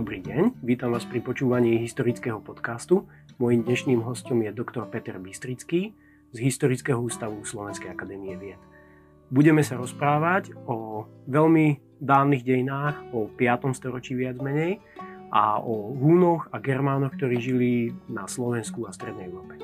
Dobrý deň, vítam vás pri počúvaní historického podcastu. Mojím dnešným hostom je doktor Peter Bystrický z Historického ústavu Slovenskej akadémie vied. Budeme sa rozprávať o veľmi dávnych dejinách, o 5. storočí viac menej a o Húnoch a Germánoch, ktorí žili na Slovensku a Strednej Európe.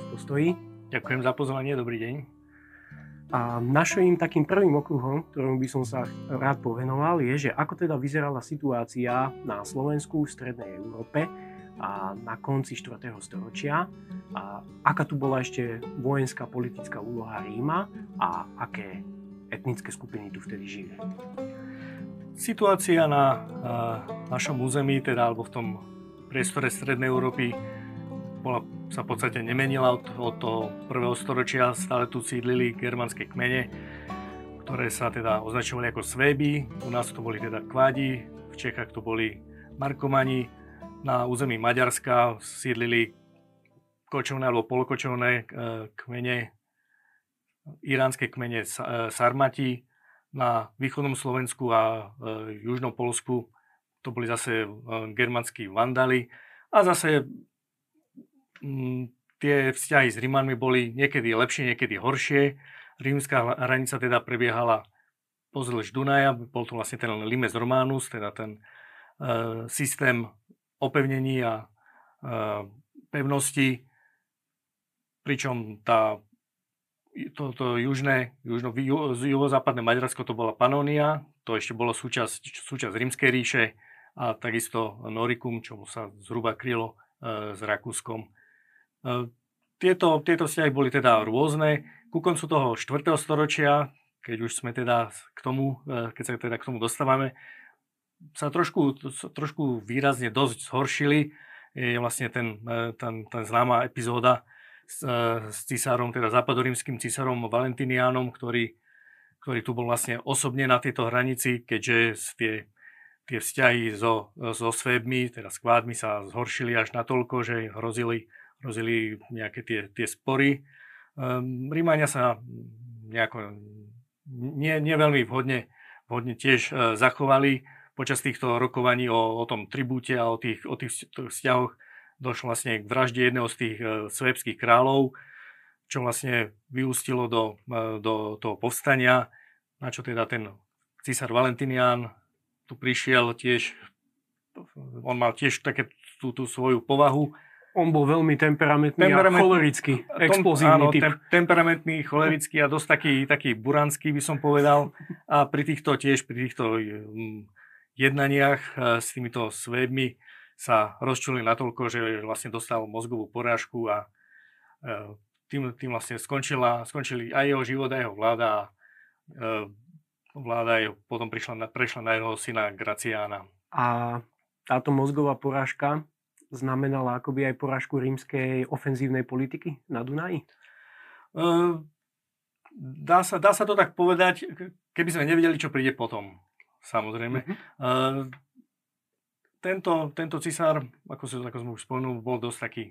Postoji. Ďakujem za pozvanie, dobrý deň. A našim takým prvým okruhom, ktorom by som sa rád povenoval, je, že ako teda vyzerala situácia na Slovensku, v Strednej Európe a na konci 4. storočia a aká tu bola ešte vojenská politická úloha Ríma a aké etnické skupiny tu vtedy žili. Situácia na našom území, teda alebo v tom priestore Strednej Európy bola sa v podstate nemenila od, od toho prvého storočia. Stále tu sídlili germánske kmene, ktoré sa teda označovali ako Svéby. U nás to boli teda Kvádi, v Čechách to boli Markomani. Na území Maďarska sídlili kočovné alebo polokočovné e, kmene, iránske kmene e, Sarmati. Na východnom Slovensku a e, južnom Polsku to boli zase germánsky Vandali. A zase tie vzťahy s Rímanmi boli niekedy lepšie, niekedy horšie. Rímska hranica teda prebiehala pozdĺž Dunaja, bol to vlastne ten limes Romanus, teda ten e, systém opevnení a e, pevnosti, pričom tá, to, to južné, južno, ju, juhozápadné Maďarsko to bola Panónia, to ešte bolo súčasť, súčasť Rímskej ríše a takisto Noricum, čo sa zhruba krylo e, s Rakúskom. Ehm, tieto, tieto vzťahy boli teda rôzne. Ku koncu toho 4. storočia, keď už sme teda k tomu, e, keď sa teda k tomu dostávame, sa trošku, trošku výrazne dosť zhoršili. Je vlastne ten, e, ten, ten známa epizóda s, e, s císarom, teda západorímským císarom Valentiniánom, ktorý, ktorý tu bol vlastne osobne na tejto hranici, keďže tie, tie vzťahy so, so Svébmi, teda s kvádmi sa zhoršili až natoľko, že hrozili hrozili nejaké tie, tie spory. Um, Rímania sa nejako nie, nie veľmi vhodne, vhodne tiež uh, zachovali. Počas týchto rokovaní o, o tom tribúte a o tých, o tých vzťahoch došlo vlastne k vražde jedného z tých uh, svebských kráľov, čo vlastne vyústilo do, uh, do toho povstania, na čo teda ten císar Valentinian tu prišiel tiež, on mal tiež také tú, tú svoju povahu, on bol veľmi temperamentný Temperament... a cholerický, explozívny áno, typ. Tem, temperamentný, cholerický a dosť taký, taký buranský by som povedal. A pri týchto tiež, pri týchto um, jednaniach uh, s týmito svedmi sa rozčuli natoľko, že vlastne dostal mozgovú porážku a uh, tým, tým vlastne skončila, skončili aj jeho život, aj jeho vláda vláda je, potom prišla prešla na jeho syna Graciána. A táto mozgová porážka znamenala akoby aj porážku rímskej ofenzívnej politiky na Dunaji? Dá, sa, dá sa to tak povedať, keby sme nevedeli, čo príde potom. Samozrejme. Uh, tento, tento cisár, ako, sa, ako sme už spomenul, bol dosť taký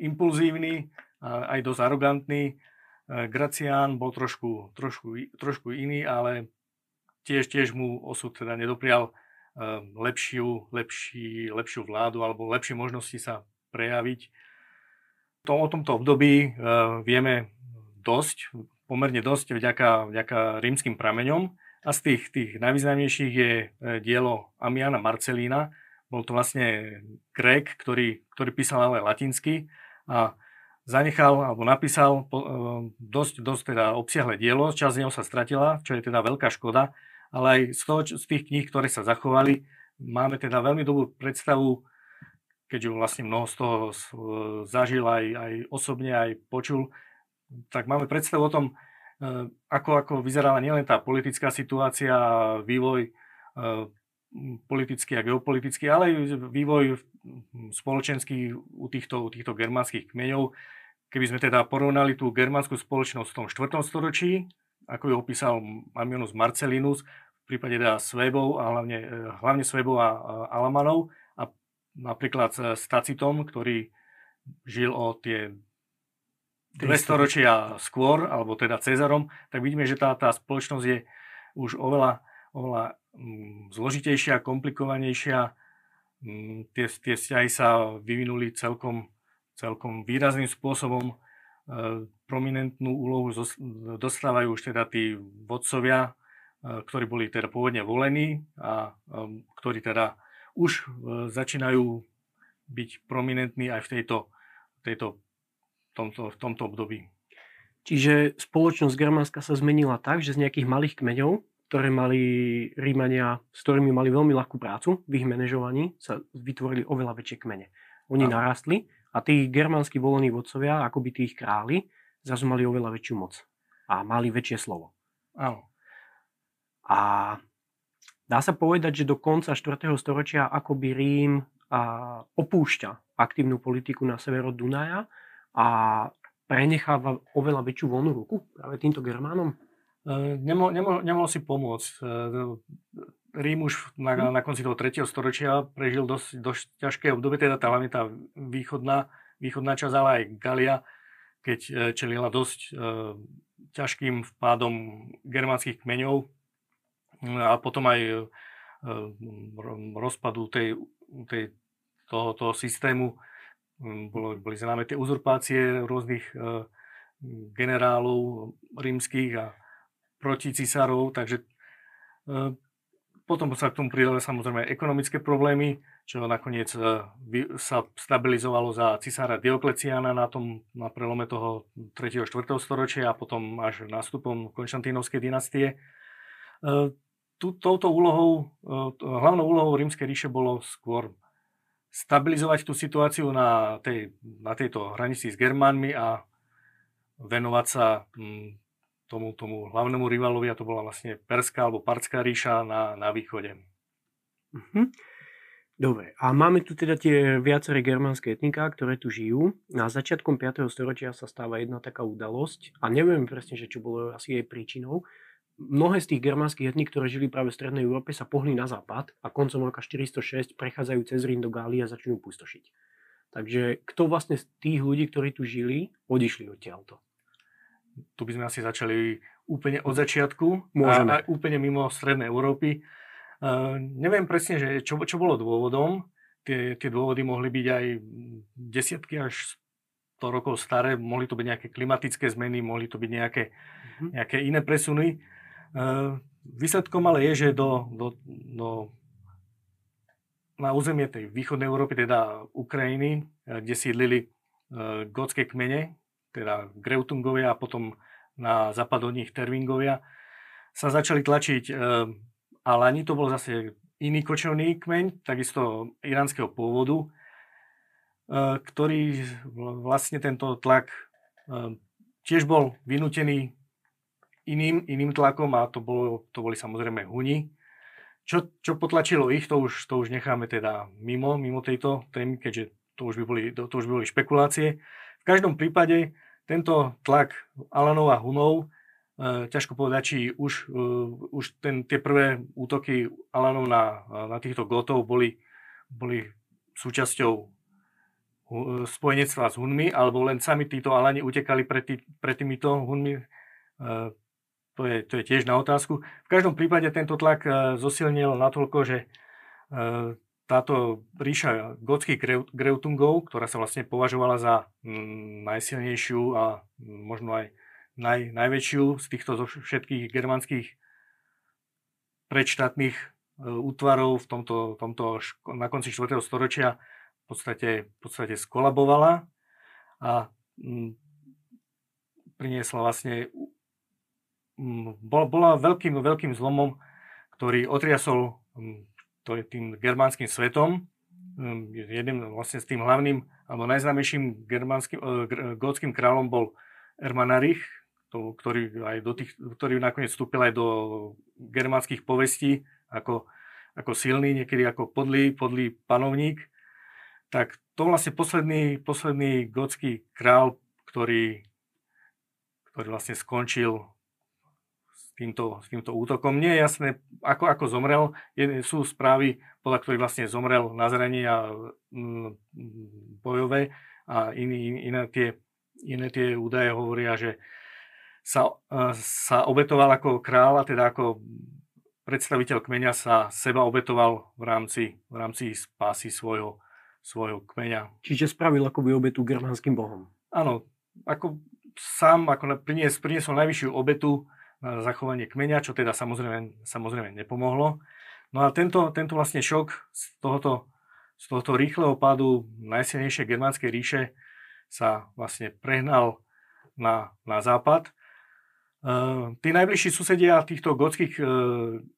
impulzívny, aj dosť arogantný. Gracián bol trošku, trošku, trošku iný, ale tiež, tiež mu osud teda nedoprial lepšiu, lepší, lepšiu vládu alebo lepšie možnosti sa prejaviť. To, o tomto období uh, vieme dosť, pomerne dosť vďaka, vďaka rímským prameňom a z tých, tých najvýznamnejších je e, dielo Amiana Marcelína. Bol to vlastne Grék, ktorý, ktorý písal ale latinsky a zanechal alebo napísal uh, dosť, dosť teda obsiahle dielo, časť z neho sa stratila, čo je teda veľká škoda, ale aj z, toho, z tých kníh, ktoré sa zachovali, máme teda veľmi dobrú predstavu, keďže vlastne mnoho z toho zažil aj, aj osobne, aj počul, tak máme predstavu o tom, e, ako, ako vyzerala nielen tá politická situácia, vývoj e, politický a geopolitický, ale aj vývoj spoločenský u týchto, u týchto germánskych kmeňov. Keby sme teda porovnali tú germánsku spoločnosť v tom 4. storočí ako ju opísal Amionus Marcelinus, v prípade teda Svebov a hlavne, hlavne Svebov a Alamanov a napríklad s Tacitom, ktorý žil o tie 200 ročia skôr, alebo teda Cezarom, tak vidíme, že tá, tá spoločnosť je už oveľa, oveľa mm, zložitejšia, komplikovanejšia. Mm, tie, tie vzťahy sa vyvinuli celkom, celkom výrazným spôsobom. E, prominentnú úlohu dostávajú už teda tí vodcovia, e, ktorí boli teda pôvodne volení a e, ktorí teda už začínajú byť prominentní aj v tejto, tejto tomto, v tomto období. Čiže spoločnosť germánska sa zmenila tak, že z nejakých malých kmeňov, ktoré mali Rímania, s ktorými mali veľmi ľahkú prácu v ich manažovaní, sa vytvorili oveľa väčšie kmene. Oni Áno. narastli a tí germánsky volení vodcovia, akoby tých králi, zrazu mali oveľa väčšiu moc a mali väčšie slovo. Áno. A dá sa povedať, že do konca 4. storočia akoby Rím a opúšťa aktívnu politiku na severo Dunaja a prenecháva oveľa väčšiu voľnú ruku práve týmto Germánom? E, nemohol, nemohol si pomôcť. Rím už na, mhm. na konci toho 3. storočia prežil dosť, dosť ťažké obdobie, teda tá, hlavne tá východná, východná časť, ale aj Galia, keď e, čelila dosť e, ťažkým vpádom germánskych kmeňov a potom aj e, rozpadu tej, tej, toho, toho systému Hm, bolo, boli známe tie uzurpácie rôznych e, generálov rímskych a proti cisárov, takže e, potom sa k tomu pridali samozrejme ekonomické problémy, čo nakoniec e, sa stabilizovalo za cisára Diokleciana na, tom, na prelome toho 3. a 4. storočia a potom až nástupom Konštantínovskej dynastie. Touto úlohou, hlavnou úlohou rímskej ríše bolo skôr stabilizovať tú situáciu na, tej, na tejto hranici s Germánmi a venovať sa tomu, tomu hlavnému rivalovi, a to bola vlastne Perská alebo Partská ríša na, na východe. Mhm. Dobre, a máme tu teda tie viaceré germánske etniká, ktoré tu žijú. Na začiatkom 5. storočia sa stáva jedna taká udalosť a neviem presne, že čo bolo asi jej príčinou, mnohé z tých germánskych etník, ktoré žili práve v Strednej Európe, sa pohli na západ a koncom roka 406 prechádzajú cez Rín do Gálie a začnú pustošiť. Takže kto vlastne z tých ľudí, ktorí tu žili, odišli odtiaľto? Tu by sme asi začali úplne od začiatku Môžeme. a, a úplne mimo Strednej Európy. Uh, neviem presne, že čo, čo bolo dôvodom. Tie, tie dôvody mohli byť aj desiatky až 100 rokov staré, mohli to byť nejaké klimatické zmeny, mohli to byť nejaké, uh-huh. nejaké iné presuny. Výsledkom ale je, že do, do, do, na územie tej východnej Európy, teda Ukrajiny, kde sídlili gótske kmene, teda Greutungovia a potom na západ od nich Tervingovia, sa začali tlačiť Alani, to bol zase iný kočovný kmeň, takisto iránskeho pôvodu, ktorý vlastne tento tlak tiež bol vynútený iným, iným tlakom a to, bolo, to boli samozrejme Huni. Čo, čo potlačilo ich, to už, to už necháme teda mimo, mimo tejto témy, keďže to už, by boli, to už by boli špekulácie. V každom prípade tento tlak Alanov a Hunov, e, ťažko povedať, či už, e, už ten, tie prvé útoky Alanov na, na týchto gotov boli, boli súčasťou e, spojenectva s Hunmi, alebo len sami títo Alani utekali pred, tý, pred týmito Hunmi. To je, to je tiež na otázku. V každom prípade tento tlak zosilnil natoľko, že táto ríša gotských Greutungov, ktorá sa vlastne považovala za mm, najsilnejšiu a možno aj naj, najväčšiu z týchto zo všetkých germánskych predštátnych e, útvarov v tomto, tomto na konci 4. storočia v podstate, v podstate skolabovala a mm, priniesla vlastne bol, bola veľkým, veľkým zlomom, ktorý otriasol to je tým germánskym svetom. Jedným vlastne s tým hlavným alebo najznámejším germánskym, e, gótským kráľom bol Ermanarich, to, ktorý, aj do tých, ktorý nakoniec vstúpil aj do germánskych povestí ako, ako silný, niekedy ako podlý, podlý panovník. Tak to vlastne posledný, posledný gótsky král, ktorý, ktorý vlastne skončil týmto, týmto útokom. Nie je jasné, ako, ako zomrel. Je, sú správy, podľa ktorých vlastne zomrel na zranenia mm, bojové a iný, iné, tie, iné tie údaje hovoria, že sa, sa obetoval ako král a teda ako predstaviteľ kmeňa sa seba obetoval v rámci, v rámci spásy svojho, svojho kmeňa. Čiže spravil akoby obetu germánskym bohom. Áno, ako sám ako prinies, priniesol najvyššiu obetu na zachovanie kmeňa, čo teda samozrejme, samozrejme nepomohlo. No a tento, tento vlastne šok z tohoto, z tohoto rýchleho pádu najsilnejšej germánskej ríše sa vlastne prehnal na, na západ. Uh, tí najbližší susedia týchto gotských uh,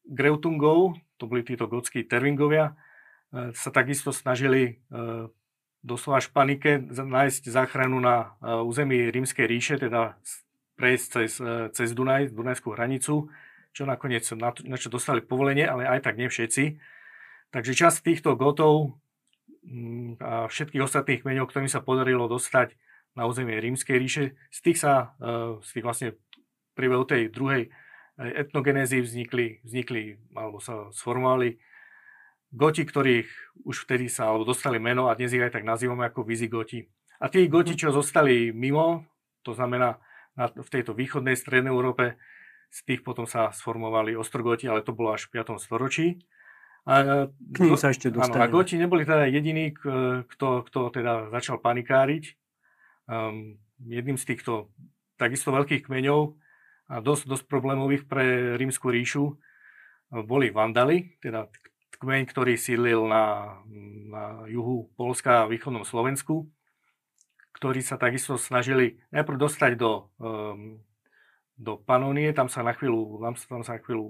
Greutungov, to boli títo gotskí Tervingovia, uh, sa takisto snažili uh, doslova španike nájsť záchranu na uh, území Rímskej ríše, teda prejsť cez, e, cez Dunaj, Dunajskú hranicu, čo nakoniec na, to, na čo dostali povolenie, ale aj tak nie všetci. Takže časť týchto gotov mm, a všetkých ostatných kmeňov, ktorým sa podarilo dostať na územie Rímskej ríše, z tých sa, e, z tých vlastne príbehu tej druhej e, etnogenézy vznikli, vznikli alebo sa sformovali goti, ktorých už vtedy sa alebo dostali meno a dnes ich aj tak nazývame ako vizigoti. A tí goti, čo zostali mimo, to znamená na, v tejto východnej strednej Európe. Z tých potom sa sformovali Ostrogoti, ale to bolo až v 5. storočí. A, K ním sa ešte dostaneme. Áno, a Goti neboli teda jediní, kto, kto teda začal panikáriť. Um, jedným z týchto takisto veľkých kmeňov a dosť, dosť problémových pre rímsku ríšu boli Vandali, teda kmeň, ktorý sídlil na, na juhu Polska a východnom Slovensku ktorí sa takisto snažili najprv dostať do, um, do Panónie, tam sa na chvíľu, tam, tam sa na chvíľu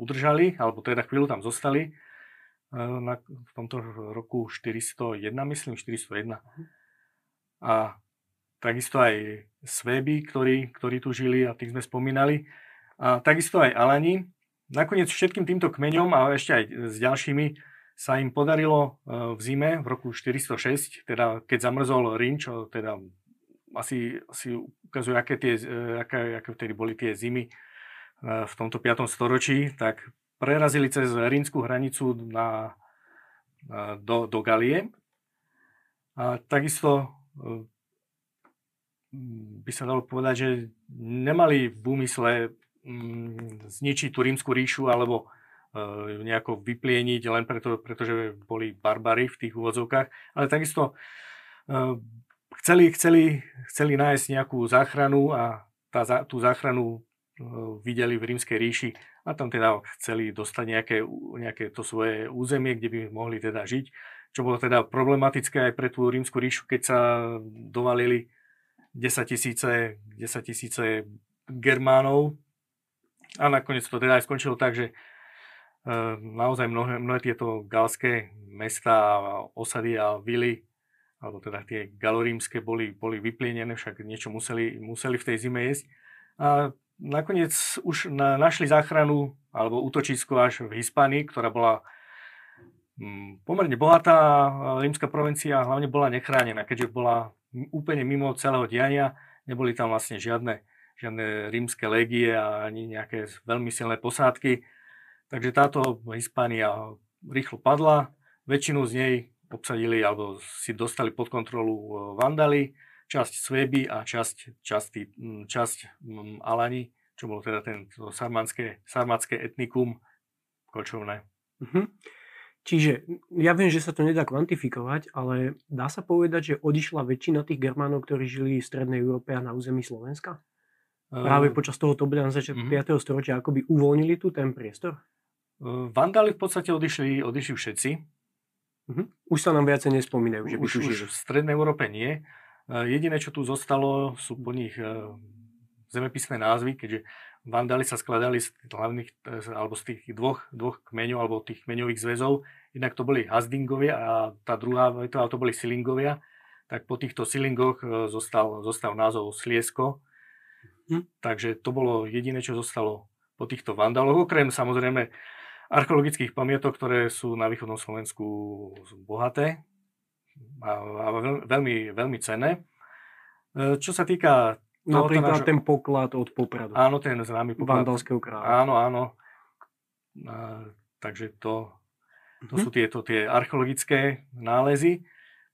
udržali, alebo teda chvíľu tam zostali uh, na, v tomto roku 401, myslím, 401. A takisto aj Sveby, ktorí, ktorí tu žili a tých sme spomínali. A takisto aj Alani. Nakoniec všetkým týmto kmeňom a ešte aj s ďalšími sa im podarilo e, v zime v roku 406, teda keď zamrzol Rím, čo teda asi, asi ukazuje, aké, tie, e, aké, aké vtedy boli tie zimy e, v tomto 5. storočí, tak prerazili cez rímskú hranicu na, do, do Galie. A takisto by sa dalo povedať, že nemali v úmysle zničiť tú rímsku ríšu alebo nejako vyplieniť len preto, pretože boli barbary v tých úvodzovkách, ale takisto eh, chceli, chceli, chceli nájsť nejakú záchranu a tá, tú záchranu eh, videli v rímskej ríši a tam teda chceli dostať nejaké, nejaké to svoje územie, kde by mohli teda žiť, čo bolo teda problematické aj pre tú rímsku ríšu, keď sa dovalili 10 tisíce, 10 tisíce Germánov. A nakoniec to teda aj skončilo tak, že naozaj mnohé, mnohé tieto galské mesta, osady a vily, alebo teda tie galorímske boli, boli vyplienené, však niečo museli, museli v tej zime jesť. A nakoniec už na, našli záchranu alebo útočisko až v Hispánii, ktorá bola mm, pomerne bohatá rímska provincia, hlavne bola nechránená, keďže bola úplne mimo celého diania, neboli tam vlastne žiadne, žiadne rímske légie a ani nejaké veľmi silné posádky Takže táto Hispánia rýchlo padla, väčšinu z nej obsadili alebo si dostali pod kontrolu e, Vandali, časť Sveby a časť, časť, časť Alani, čo bolo teda ten sarmanské, sarmatské etnikum kočovné. Uh-huh. Čiže ja viem, že sa to nedá kvantifikovať, ale dá sa povedať, že odišla väčšina tých Germánov, ktorí žili v Strednej Európe a na území Slovenska? Práve počas tohoto obdobia na začiatku uh-huh. 5. storočia akoby uvoľnili tu ten priestor? Vandali v podstate odišli, odišli všetci. Uh-huh. Už sa nám viacej nespomínajú, že by už, už v Strednej Európe nie. Jediné, čo tu zostalo, sú po nich zemepisné názvy, keďže Vandali sa skladali z hlavných, e, alebo z tých dvoch, dvoch kmeňov, alebo tých kmeňových zväzov. Inak to boli Hasdingovia a tá druhá vetová to boli Silingovia. Tak po týchto Silingoch e, zostal, zostal názov Sliesko. Hm. Takže to bolo jediné, čo zostalo po týchto Vandaloch. Okrem samozrejme archeologických pamiatok, ktoré sú na východnom Slovensku bohaté a, a veľmi, veľmi cenné. E, čo sa týka No, Napríklad ten poklad od Popradu. Áno, ten známy poklad. Vandalského kráľa. Áno, áno. A, takže to, to mm-hmm. sú tieto tie archeologické nálezy.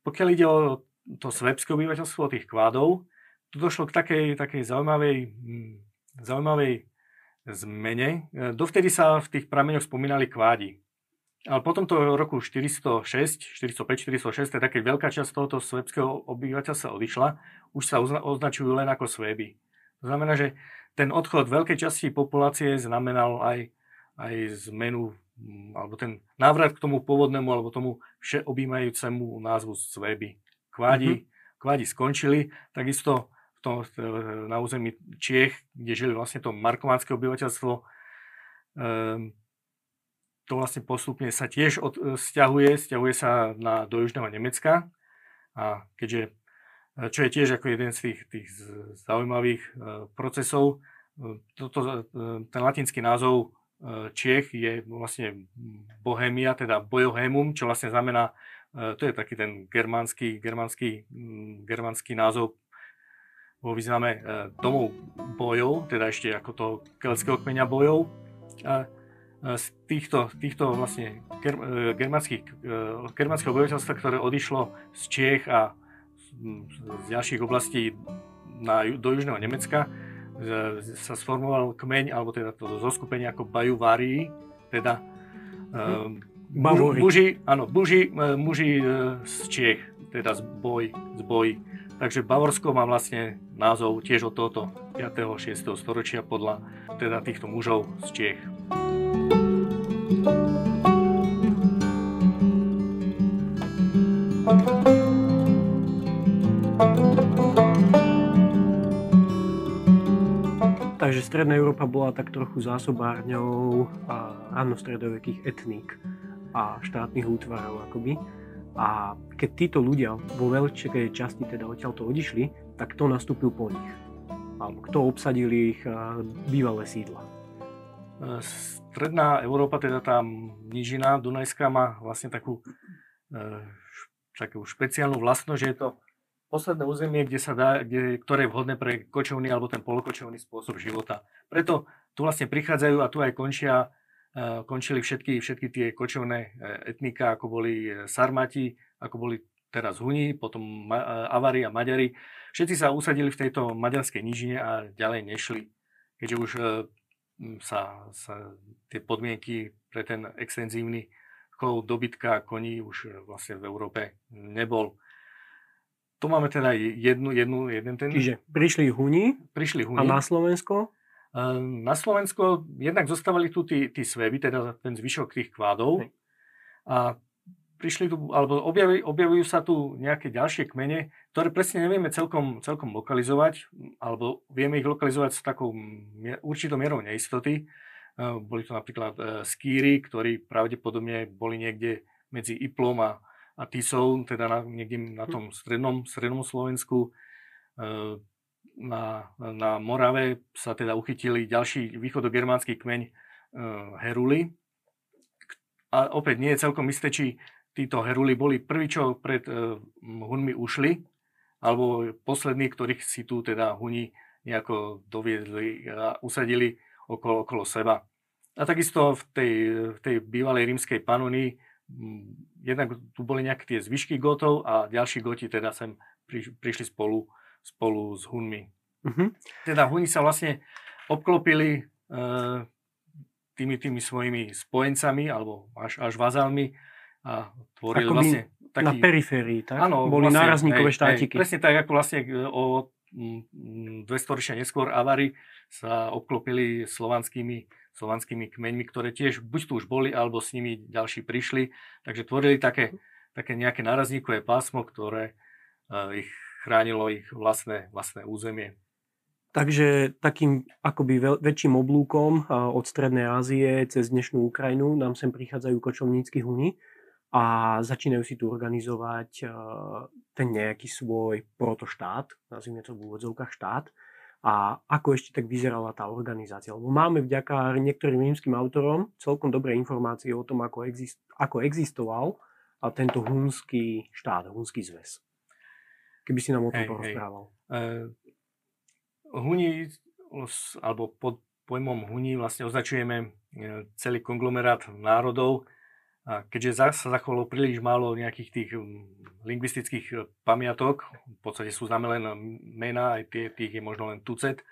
Pokiaľ ide o to svebské obyvateľstvo, tých kvádov, tu došlo k takej, takej zaujímavej, hm, zaujímavej zmene. E, dovtedy sa v tých prameňoch spomínali kvádi. Ale potom to roku 406, 405, 406, teda keď veľká časť tohoto svebského obyvateľstva odišla, už sa označujú len ako sveby. To znamená, že ten odchod veľkej časti populácie znamenal aj, aj zmenu, mm, alebo ten návrat k tomu pôvodnému, alebo tomu všeobjímajúcemu názvu sveby. Kvádi, mm-hmm. kvádi skončili, takisto tom, na území Čiech, kde žili vlastne to markománske obyvateľstvo, um, to vlastne postupne sa tiež od, e, stiahuje, stiahuje sa na, do južného Nemecka. A keďže, e, čo je tiež ako jeden z tých, tých zaujímavých e, procesov, toto, ten latinský názov Čiech je vlastne Bohemia, teda Bojohemum, čo vlastne znamená, to je taký ten germánsky, germánsky, germánsky názov vo význame domov bojov, teda ešte ako to keltského kmeňa bojov. A z týchto, týchto vlastne e, e, germánského obyvateľstva, ktoré odišlo z Čiech a z ďalších oblastí na, do južného Nemecka, sa sformoval kmeň, alebo teda to zoskupenie ako Bajuvárii, teda muži, áno, muži, muži z Čiech, teda z boj, z boj. Takže Bavorsko má vlastne názov tiež od tohoto 5. 6. storočia podľa teda týchto mužov z Čiech. Takže Stredná Európa bola tak trochu zásobárňou ranostredovekých etník a štátnych útvarov akoby. A keď títo ľudia vo veľkej časti teda odtiaľto odišli, tak kto nastúpil po nich? Alebo kto obsadil ich bývalé sídla? Stredná Európa, teda tá nížina Dunajská má vlastne takú, e, takú špeciálnu vlastnosť, že je to posledné územie, kde sa dá, kde, ktoré je vhodné pre kočovný alebo ten polokočovný spôsob života. Preto tu vlastne prichádzajú a tu aj končia, končili všetky, všetky tie kočovné e, etnika, ako boli Sarmati, ako boli teraz Huni, potom Avari a Maďari. Všetci sa usadili v tejto maďarskej nížine a ďalej nešli, keďže už sa, sa tie podmienky pre ten extenzívny chov dobytka koní už vlastne v Európe nebol. Tu máme teda jednu, jednu, jeden ten... Čiže prišli Huni, prišli Huni a na Slovensko? E, na Slovensko jednak zostávali tu tí, tí sveby, teda ten zvyšok tých kvádov. A prišli tu, alebo objavujú, objavujú sa tu nejaké ďalšie kmene, ktoré presne nevieme celkom, celkom lokalizovať, alebo vieme ich lokalizovať s takou určitou mierou neistoty. E, boli to napríklad e, skýry, ktorí pravdepodobne boli niekde medzi Iplom a, a Tisou, teda na, niekde na tom strednom, strednom Slovensku. E, na, na Morave sa teda uchytili ďalší východogermánsky kmeň Heruli. A opäť nie je celkom isté, či títo heruli boli prví, čo pred uh, Hunmi ušli, alebo poslední, ktorých si tu teda Huni nejako doviedli a usadili okolo, okolo seba. A takisto v tej, v tej bývalej rímskej panonii jednak tu boli nejaké tie zvyšky gotov a ďalší goti teda sem pri, prišli spolu, spolu s Hunmi. Uh-huh. Teda Huni sa vlastne obklopili uh, tými, tými svojimi spojencami alebo až, až vazalmi a tvorili Akoby vlastne taký... Na periférii, tak? Áno, Boli vlastne, nárazníkové hej, štátiky. Hej, presne tak, ako vlastne e, o 200 ročia neskôr Avary sa obklopili slovanskými, slovanskými kmeňmi, ktoré tiež buď tu už boli, alebo s nimi ďalší prišli. Takže tvorili také, také nejaké nárazníkové pásmo, ktoré uh, ich chránilo ich vlastné, vlastné územie. Takže takým akoby väčším oblúkom od Strednej Ázie cez dnešnú Ukrajinu nám sem prichádzajú kočovnícky huni a začínajú si tu organizovať ten nejaký svoj protoštát, nazvime to v úvodzovkách štát. A ako ešte tak vyzerala tá organizácia? Lebo máme vďaka niektorým rímským autorom celkom dobré informácie o tom, ako, exist, ako existoval tento hunský štát, hunský zväz. Keby si nám o tom hey, porozprával. Uh Huni, alebo pod pojmom Huni vlastne označujeme e, celý konglomerát národov, a keďže sa zachovalo príliš málo nejakých tých lingvistických e, pamiatok, v podstate sú známe len mená, aj tie, tých je možno len tucet, e,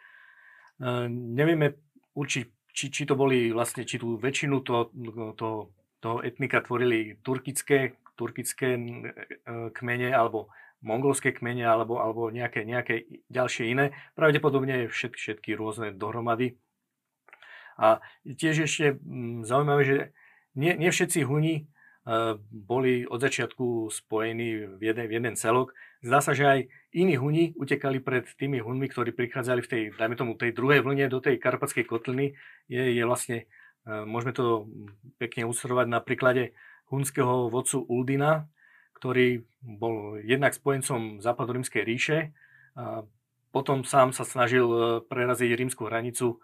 nevieme určiť, či, či to boli vlastne, či tú väčšinu to, to, toho etnika tvorili turkické, turkické kmene, alebo mongolské kmene alebo, alebo nejaké, nejaké ďalšie iné. Pravdepodobne všetky, všetky rôzne dohromady. A tiež ešte mm, zaujímavé, že nie, nie všetci Huni uh, boli od začiatku spojení v jeden, v jeden celok. Zdá sa, že aj iní Huni utekali pred tými Hunmi, ktorí prichádzali v tej, dajme tomu, tej druhej vlne do tej karpatskej kotliny. Je, je vlastne, uh, môžeme to pekne usrovať na príklade hunského vodcu Uldina, ktorý bol jednak spojencom západorímskej ríše a potom sám sa snažil e, preraziť rímsku hranicu,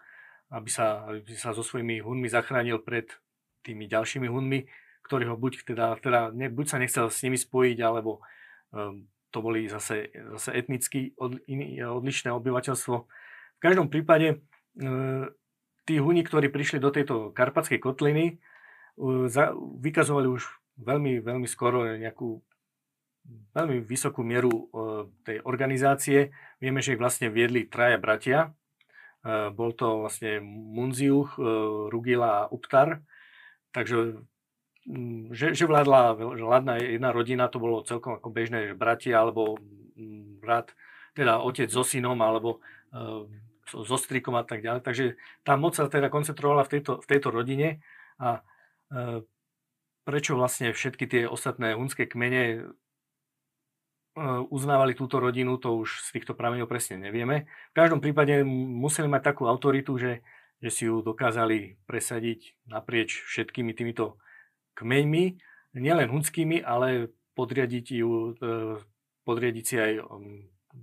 aby sa, aby sa so svojimi hunmi zachránil pred tými ďalšími hunmi, ktorí ho buď, teda, teda ne, buď sa nechcel s nimi spojiť, alebo um, to boli zase, zase etnicky od, iný, odlišné obyvateľstvo. V každom prípade um, tí huni, ktorí prišli do tejto karpatskej kotliny, um, za, vykazovali už veľmi, veľmi skoro nejakú veľmi vysokú mieru e, tej organizácie. Vieme, že ich vlastne viedli traja bratia. E, bol to vlastne Munziuch, e, Rugila a Uptar. Takže mm, že, že vládla, vládna jedna rodina, to bolo celkom ako bežné, že bratia alebo mm, brat, teda otec so synom alebo so strikom a tak ďalej. Takže tá moc sa teda koncentrovala v tejto, v tejto rodine a prečo vlastne všetky tie ostatné hunské kmene Eh, uznávali túto rodinu, to už z týchto prameňov presne nevieme. V každom prípade museli mať takú autoritu, že, že si ju dokázali presadiť naprieč všetkými týmito kmeňmi, nielen hunskými, ale podriadiť ju, eh, podriadiť si aj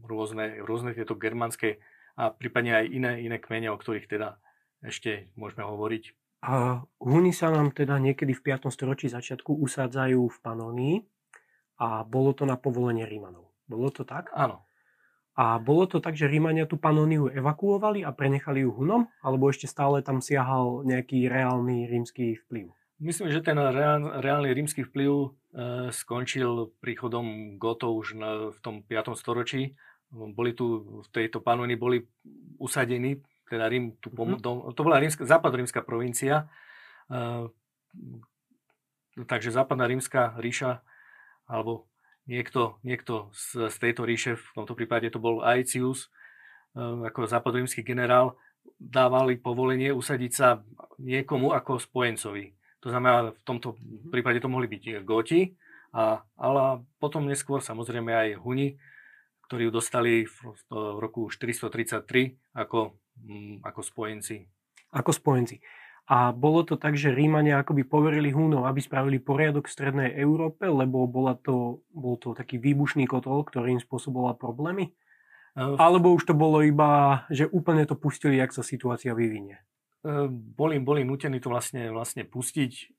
rôzne, rôzne tieto germánske a prípadne aj iné, iné kmene, o ktorých teda ešte môžeme hovoriť. A Huni sa nám teda niekedy v 5. storočí začiatku usádzajú v Panónii a bolo to na povolenie Rímanov. Bolo to tak? Áno. A bolo to tak, že Rímania tú Panóniu evakuovali a prenechali ju Hunom? Alebo ešte stále tam siahal nejaký reálny rímsky vplyv? Myslím, že ten reál, reálny rímsky vplyv e, skončil príchodom Gotov už na, v tom 5. storočí. Boli tu, v tejto Panónii boli usadení, teda Rím, tu pom- mm-hmm. to bola rímska, západorímska provincia, e, takže západná rímska ríša alebo niekto, niekto z, z tejto ríše, v tomto prípade to bol Aicius, eh, ako západorímsky generál, dávali povolenie usadiť sa niekomu ako spojencovi. To znamená, v tomto mhm. prípade to mohli byť Goti, a, ale potom neskôr samozrejme aj Huni, ktorí ju dostali v, v roku 433 ako, ako spojenci. Ako spojenci. A bolo to tak, že Rímania akoby poverili Húnov, aby spravili poriadok v strednej Európe, lebo bola to, bol to taký výbušný kotol, ktorý im spôsoboval problémy? Uh, Alebo už to bolo iba, že úplne to pustili, jak sa situácia vyvinie? Uh, boli, boli nutení to vlastne, vlastne pustiť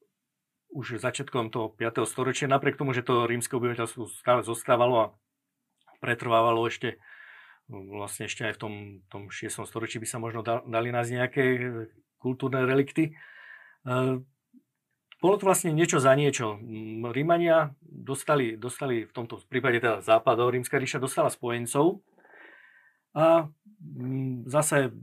už začiatkom toho 5. storočia, napriek tomu, že to rímske obyvateľstvo stále zostávalo a pretrvávalo ešte vlastne ešte aj v tom, tom 6. storočí by sa možno dali nájsť nejaké kultúrne relikty. Bolo to vlastne niečo za niečo. Rímania dostali, dostali v tomto prípade teda západov, rímska ríša dostala spojencov a zase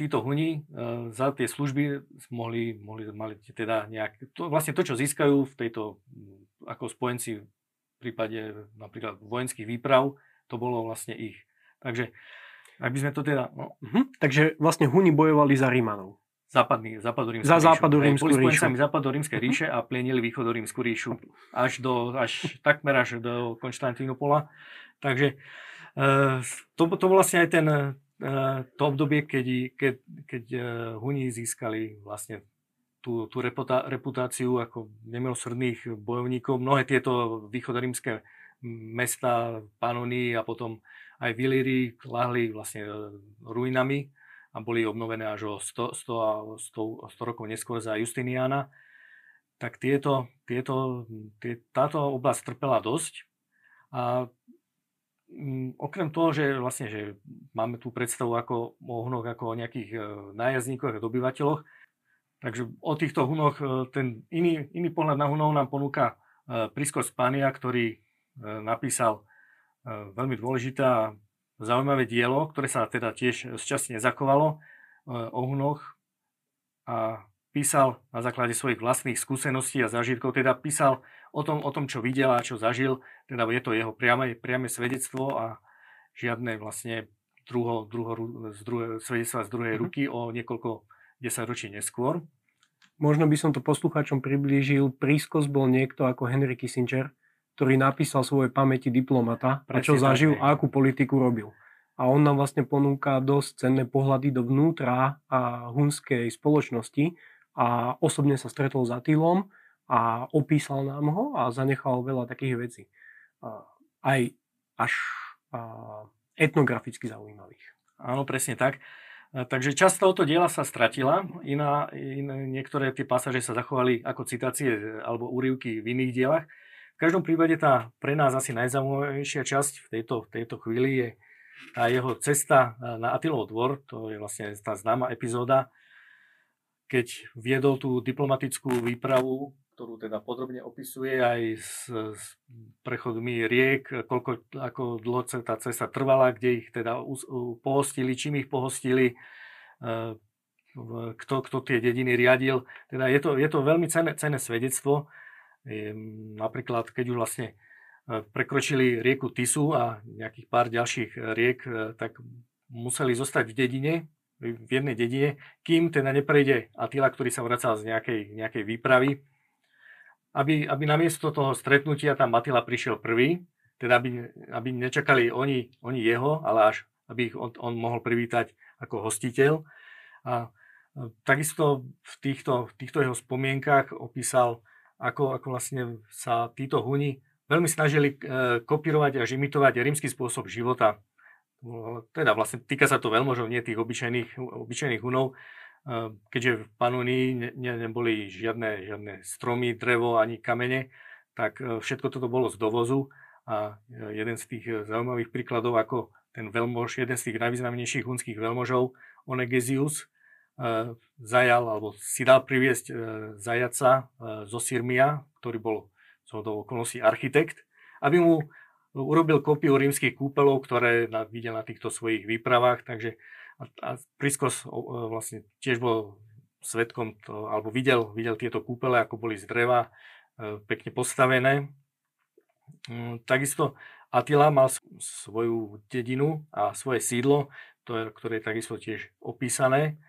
títo huni za tie služby mohli, mohli mali teda nejak, to, vlastne to, čo získajú v tejto, ako spojenci v prípade napríklad vojenských výprav, to bolo vlastne ich. Takže ak by sme to teda... No. Uh-huh. Takže vlastne Huni bojovali za Rímanov západný, západorímsku Za západorímsku ríšu. Boli spojencami západorímskej ríše a plienili východorímsku ríšu až, do, až takmer až do Konštantínopola. Takže uh, to, to vlastne aj ten, uh, to obdobie, keď, keď, keď uh, Huni získali vlastne tú, tú reputa, reputáciu ako nemilosrdných bojovníkov. Mnohé tieto východorímske mesta, Panony a potom aj Vilíry lahli vlastne ruinami a boli obnovené až o 100, 100, 100, 100 rokov neskôr za Justiniana, tak tieto, tieto, tie, táto oblasť trpela dosť a mm, okrem toho, že vlastne, že máme tú predstavu ako o hunoch ako o nejakých e, nájazdníkoch a dobyvateľoch, takže o týchto hunoch e, ten iný, iný pohľad na hunov nám ponúka e, Prisko Spania, ktorý napísal veľmi dôležité zaujímavé dielo, ktoré sa teda tiež z časti nezakovalo o hunoch a písal na základe svojich vlastných skúseností a zážitkov, teda písal o tom, o tom čo videl a čo zažil, teda je to jeho priame, priame svedectvo a žiadne vlastne druho, druho, z druhé, svedectva z druhej mhm. ruky o niekoľko desaťročí neskôr. Možno by som to poslucháčom priblížil. Prískos bol niekto ako Henry Kissinger, ktorý napísal svoje pamäti diplomata a čo zažil a akú politiku robil. A on nám vlastne ponúka dosť cenné pohľady dovnútra a hunskej spoločnosti, a osobne sa stretol s Atilom a opísal nám ho a zanechal veľa takých vecí. Aj až etnograficky zaujímavých. Áno, presne tak. Takže časť tohoto diela sa stratila, iná, iné, niektoré tie pasáže sa zachovali ako citácie alebo úrivky v iných dielach. V každom prípade tá pre nás asi najzaujímavejšia časť v tejto, tejto chvíli je tá jeho cesta na Atilov dvor, to je vlastne tá známa epizóda, keď viedol tú diplomatickú výpravu, ktorú teda podrobne opisuje aj s, s prechodmi riek, koľko, ako dlho tá cesta trvala, kde ich teda pohostili, čím ich pohostili, e, kto, kto tie dediny riadil. Teda je to, je to veľmi cenné, cenné svedectvo. Napríklad, keď už vlastne e, prekročili rieku Tisu a nejakých pár ďalších riek, e, tak museli zostať v dedine, v jednej dedine, kým teda neprejde Atila, ktorý sa vracal z nejakej, nejakej výpravy, aby, aby namiesto toho stretnutia tam Atila prišiel prvý, teda aby, aby nečakali oni, oni jeho, ale až aby ich on, on mohol privítať ako hostiteľ. A takisto v týchto, v týchto jeho spomienkach opísal, ako, ako vlastne sa títo huni veľmi snažili e, kopírovať až imitovať rímsky spôsob života. Teda vlastne týka sa to veľmožov, nie tých obyčajných, obyčajných hunov, keďže v Panonii ne, ne, neboli žiadne, žiadne stromy, drevo ani kamene, tak e, všetko toto bolo z dovozu. A jeden z tých zaujímavých príkladov, ako ten veľmož, jeden z tých najvýznamnejších hunských veľmožov, Onegezius, zajal, alebo si dal priviesť zajaca zo Sirmia, ktorý bol z okolností architekt, aby mu urobil kópiu rímskych kúpelov, ktoré videl na týchto svojich výpravách, takže a, a Priskos vlastne tiež bol svetkom, to, alebo videl, videl tieto kúpele, ako boli z dreva, e, pekne postavené. Mm, takisto Attila mal svoju dedinu a svoje sídlo, to je, ktoré je takisto tiež opísané.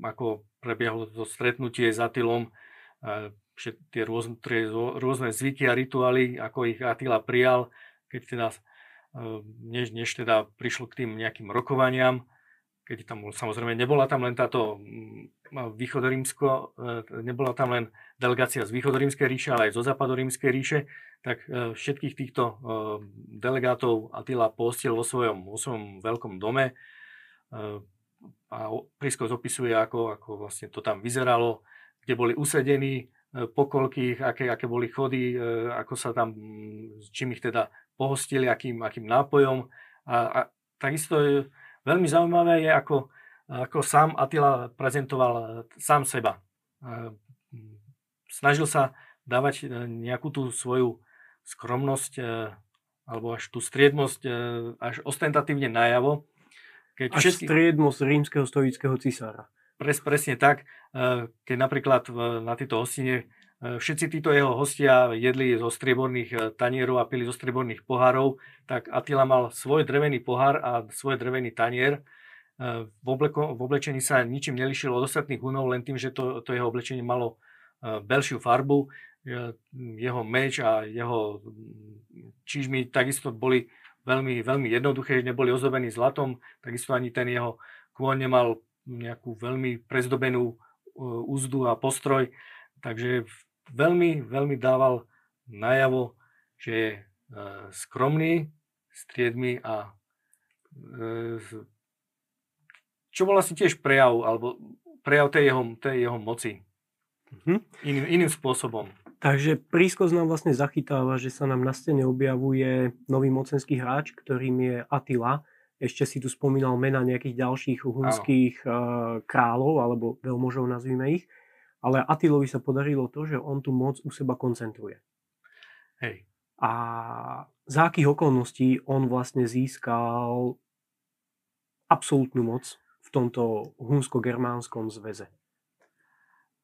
Ako prebiehlo to stretnutie s Attilom, tie rôzne, tie rôzne zvyky a rituály, ako ich Attila prijal, keď teda, eh, než, než teda prišlo k tým nejakým rokovaniam, keď tam samozrejme nebola tam len táto mm, východorímsko, eh, nebola tam len delegácia z východorímskej ríše, ale aj zo západorímskej ríše, tak eh, všetkých týchto delegátov Attila postil vo svojom, vo svojom veľkom dome a Prisko zopisuje, ako, ako vlastne to tam vyzeralo, kde boli usedení, po koľkých, aké, aké boli chody, e, ako sa tam, čím ich teda pohostili, akým, akým nápojom. A, a takisto je, veľmi zaujímavé je, ako, ako sám Attila prezentoval e, sám seba. E, snažil sa dávať nejakú tú svoju skromnosť alebo až tú striednosť až ostentatívne najavo. Keď až všetky... striednosť rímskeho stoického cisára. Pres, presne tak, e, keď napríklad na tejto hostine e, všetci títo jeho hostia jedli zo strieborných e, tanierov a pili zo strieborných pohárov, tak Attila mal svoj drevený pohár a svoj drevený tanier. V, obleko, v oblečení sa ničím nelišilo od ostatných hunov, len tým, že to, to jeho oblečenie malo belšiu farbu. Jeho meč a jeho čižmy takisto boli veľmi, veľmi jednoduché, neboli ozobení zlatom, takisto ani ten jeho kôň nemal nejakú veľmi prezdobenú e, úzdu a postroj, takže veľmi, veľmi dával najavo, že je e, skromný, striedmy a e, čo bol asi tiež prejav, alebo prejav tej jeho, tej jeho moci. Mm-hmm. Iným, iným spôsobom. Takže prískosť nám vlastne zachytáva, že sa nám na scéne objavuje nový mocenský hráč, ktorým je Attila. Ešte si tu spomínal mena nejakých ďalších hunských uh, kráľov, alebo veľmožov nazvime ich. Ale Attilovi sa podarilo to, že on tu moc u seba koncentruje. Hej. A za akých okolností on vlastne získal absolútnu moc v tomto hunsko-germánskom zväze?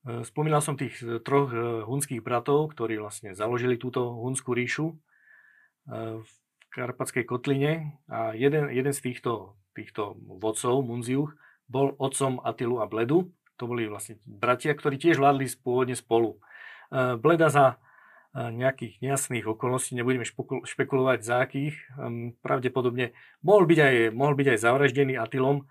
E, spomínal som tých e, troch e, hunských bratov, ktorí vlastne založili túto hunskú ríšu v Karpatskej kotline a jeden, jeden z týchto, týchto vodcov, Munziuch, bol otcom Atilu a Bledu. To boli vlastne bratia, ktorí tiež vládli pôvodne spolu. Bleda za nejakých nejasných okolností, nebudeme špekulovať za akých, pravdepodobne mohol byť aj, mohol byť aj zavraždený Atilom,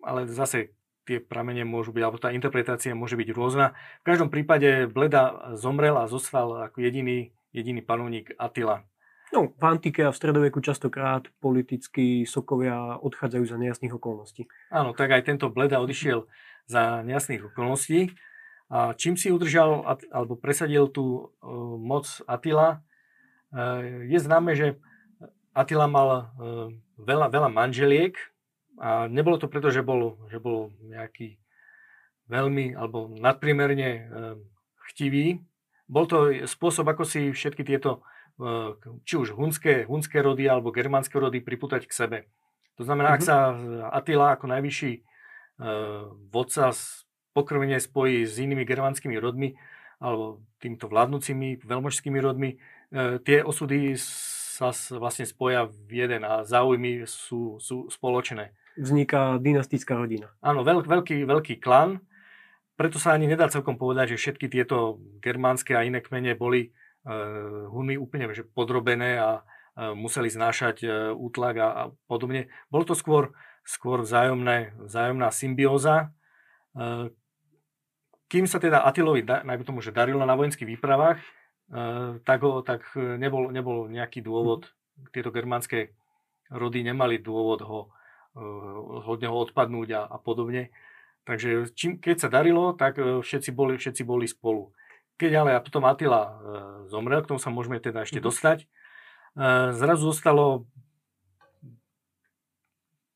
ale zase tie pramene môžu byť, alebo tá interpretácia môže byť rôzna. V každom prípade Bleda zomrel a zostal ako jediný, jediný panovník Attila. No, v antike a v stredoveku častokrát politickí sokovia odchádzajú za nejasných okolností. Áno, tak aj tento Bleda odišiel za nejasných okolností. A čím si udržal alebo presadil tú uh, moc Attila, uh, je známe, že Attila mal uh, veľa, veľa manželiek, a nebolo to preto, že bol, že bol nejaký veľmi alebo nadprimerne eh, chtivý. Bol to spôsob, ako si všetky tieto, eh, či už hunské, hunské rody alebo germánske rody priputať k sebe. To znamená, mm-hmm. ak mhm. sa Attila ako najvyšší uh, vodca pokrvene spojí s inými germánskymi rodmi alebo týmto vládnúcimi veľmožskými rodmi, tie osudy sa vlastne spoja v jeden a záujmy sú, sú spoločné vzniká dynastická rodina. Áno, veľk, veľký, veľký klan. Preto sa ani nedá celkom povedať, že všetky tieto germánske a iné kmene boli uh, Huny úplne že podrobené a uh, museli znášať uh, útlak a, a podobne. Bolo to skôr, skôr vzájomné, vzájomná symbióza. Uh, kým sa teda Atilovi, najmä tomu, že darilo na vojenských výpravách, uh, tak, ho, tak nebol, nebol nejaký dôvod, tieto germánske rody nemali dôvod ho od neho odpadnúť a, a podobne. Takže čím, keď sa darilo, tak eh, všetci boli, všetci boli spolu. Keď ale a potom Attila e, zomrel, k tomu sa môžeme teda ešte mhm. dostať, zrazu zostalo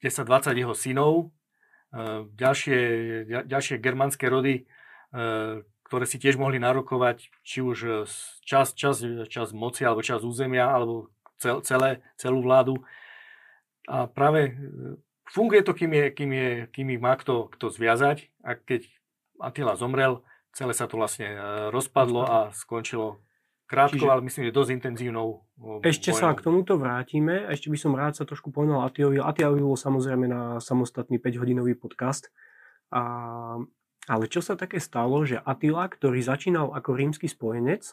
10-20 jeho synov, ďalšie, ďalšie germánske rody, ktoré si tiež mohli narokovať či už čas, čas, čas moci alebo čas územia alebo cel, celé, celú vládu. A práve funguje to, kým, je, kým, je, kým má kto, kto zviazať a keď Attila zomrel, celé sa to vlastne e, rozpadlo a skončilo krátko, Čiže... ale myslím, že dosť intenzívnou Ešte vojnou. sa k tomuto vrátime ešte by som rád sa trošku povedal Attilovi. Attilovi bol samozrejme na samostatný 5-hodinový podcast. A, ale čo sa také stalo, že Attila, ktorý začínal ako rímsky spojenec,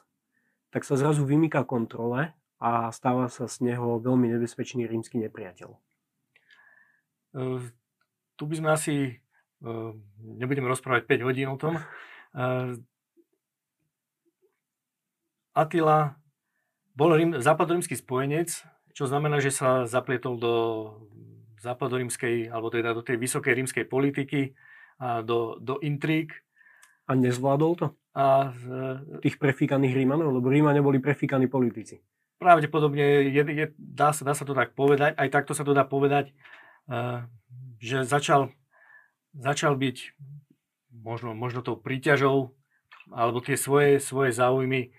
tak sa zrazu vymýka kontrole a stáva sa z neho veľmi nebezpečný rímsky nepriateľ. Ehm, tu by sme asi, ehm, nebudeme rozprávať 5 hodín o tom. Ehm, Attila bol Rím, západorímsky spojenec, čo znamená, že sa zaplietol do západorímskej, alebo teda do tej vysokej rímskej politiky a do, do intrík. A nezvládol to? A, Tých prefíkaných Rímanov? Lebo Rímania boli prefíkaní politici. Pravdepodobne je, je, dá, sa, dá sa to tak povedať, aj takto sa to dá povedať že začal, začal byť možno, možno tou príťažou alebo tie svoje, svoje záujmy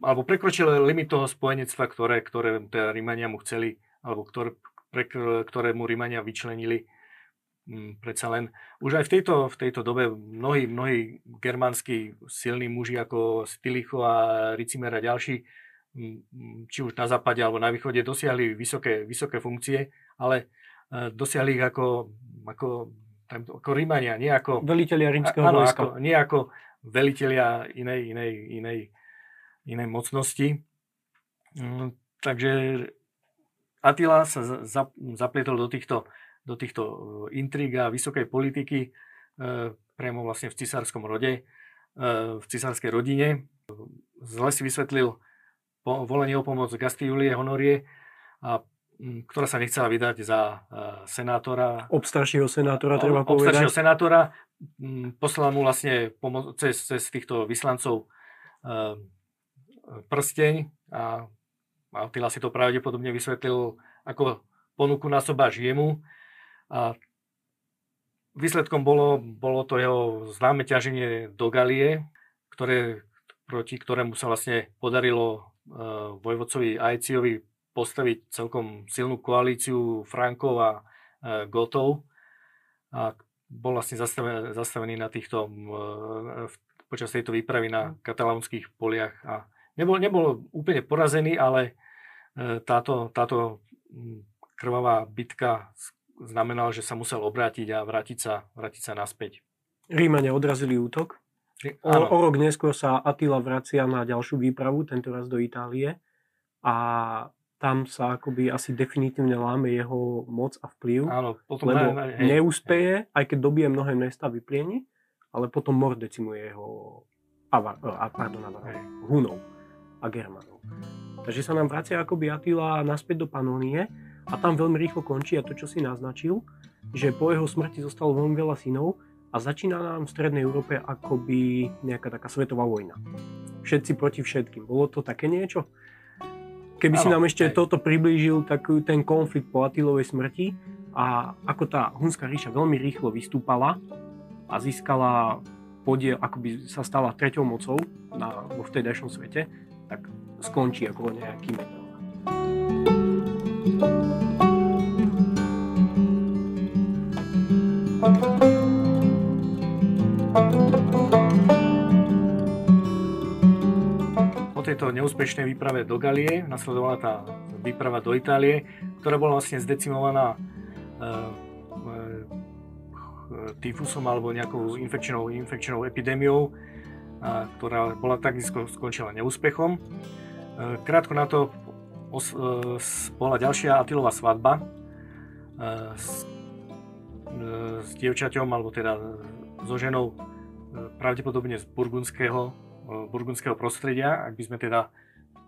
alebo prekročil limit toho spojenectva, ktoré, ktoré teda Rímania mu chceli alebo ktoré, pre, ktoré mu Rímania vyčlenili predsa len. Už aj v tejto, v tejto dobe mnohí, mnohí germánsky silní muži ako Stilicho a Ricimer a ďalší či už na západe alebo na východe dosiahli vysoké, vysoké funkcie, ale dosiahli ich ako, ako, ako Rímania, nie ako... Velitelia rímskeho áno, vojska. Ako, nie ako velitelia inej, inej, inej, inej mocnosti. Mm, takže Attila sa za, zaplietol do týchto, do týchto e, intrig a vysokej politiky e, priamo vlastne v cisárskom rode, e, v cisárskej rodine. Zle si vysvetlil volenie o pomoc Gasti Julie Honorie a ktorá sa nechcela vydať za senátora. Obstaršieho senátora, treba povedať. Obstaršieho senátora, poslal mu vlastne pomo- cez, cez týchto vyslancov uh, prsteň a Attila si to pravdepodobne vysvetlil ako ponuku na sobáš jemu a výsledkom bolo, bolo to jeho známe ťaženie do Galie, ktoré, proti ktorému sa vlastne podarilo uh, vojvodcovi Ajciovi postaviť celkom silnú koalíciu Frankov a uh, Gotov. A bol vlastne zastavený, zastavený na týchto, počas tejto výpravy na katalánskych poliach a nebol, nebol úplne porazený, ale e, táto, táto krvavá bitka znamenala, že sa musel obrátiť a vrátiť sa, vrátiť sa naspäť. Rímania odrazili útok. O, o rok neskôr sa Attila vracia na ďalšiu výpravu, tento raz do Itálie. A tam sa akoby asi definitívne láme jeho moc a vplyv. Áno, potom lebo na, hej, neúspeje, aj keď dobije mnohé mesta, vyplieni, ale potom mor decimuje jeho Avar, a, pardon, Avar, Hunov a Germanov. Takže sa nám vracia akoby Attila naspäť do Panónie a tam veľmi rýchlo končí a to, čo si naznačil, že po jeho smrti zostalo veľmi veľa synov a začína nám v Strednej Európe akoby nejaká taká svetová vojna. Všetci proti všetkým. Bolo to také niečo? Keby ano, si nám ešte aj. toto priblížil, tak ten konflikt po Atilovej smrti a ako tá Hunská ríša veľmi rýchlo vystúpala a získala podiel, akoby sa stala treťou mocou na, vo vtedajšom svete, tak skončí ako nejaký metal. Tejto neúspešnej výprave do Galie nasledovala tá výprava do Itálie, ktorá bola vlastne zdecimovaná e, e, tyfusom alebo nejakou infekčnou, infekčnou epidémiou, ktorá bola takisto skončila neúspechom. E, krátko na to os, bola ďalšia Atilová svadba s, s dievčaťom, alebo teda so ženou pravdepodobne z burgundského burgundského prostredia, ak by sme teda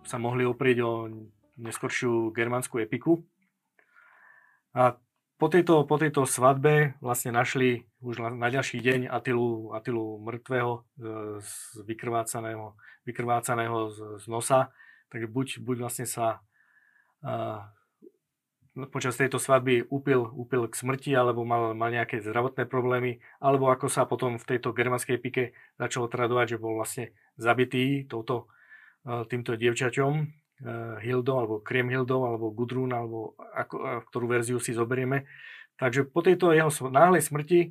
sa mohli oprieť o neskoršiu germánsku epiku. A po tejto, po tejto svadbe vlastne našli už na ďalší deň Atilu, Atilu mŕtvého, e, z vykrvácaného, vykrvácaného z, z nosa. Takže buď, buď vlastne sa uh, počas tejto svadby upil, upil k smrti alebo mal, mal nejaké zdravotné problémy, alebo ako sa potom v tejto germanskej pike začalo tradovať, že bol vlastne zabitý touto, e, týmto dievčaťom e, Hildou alebo Kriemhildou alebo Gudrun alebo ako, ktorú verziu si zoberieme. Takže po tejto jeho náhlej smrti e,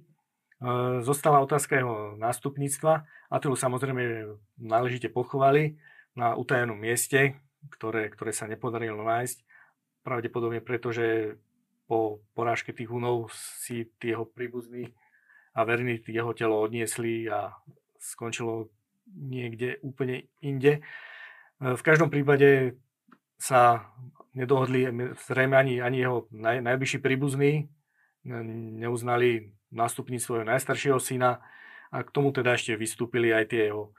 zostala otázka jeho nástupníctva a tu samozrejme náležite pochovali na utajenom mieste, ktoré, ktoré sa nepodarilo nájsť pravdepodobne preto, že po porážke tých Hunov si tí jeho príbuzní a verní jeho telo odniesli a skončilo niekde úplne inde. E, v každom prípade sa nedohodli zrejme ani, ani jeho naj, najbližší príbuzní, neuznali nástupní svojho najstaršieho syna a k tomu teda ešte vystúpili aj tie, jeho,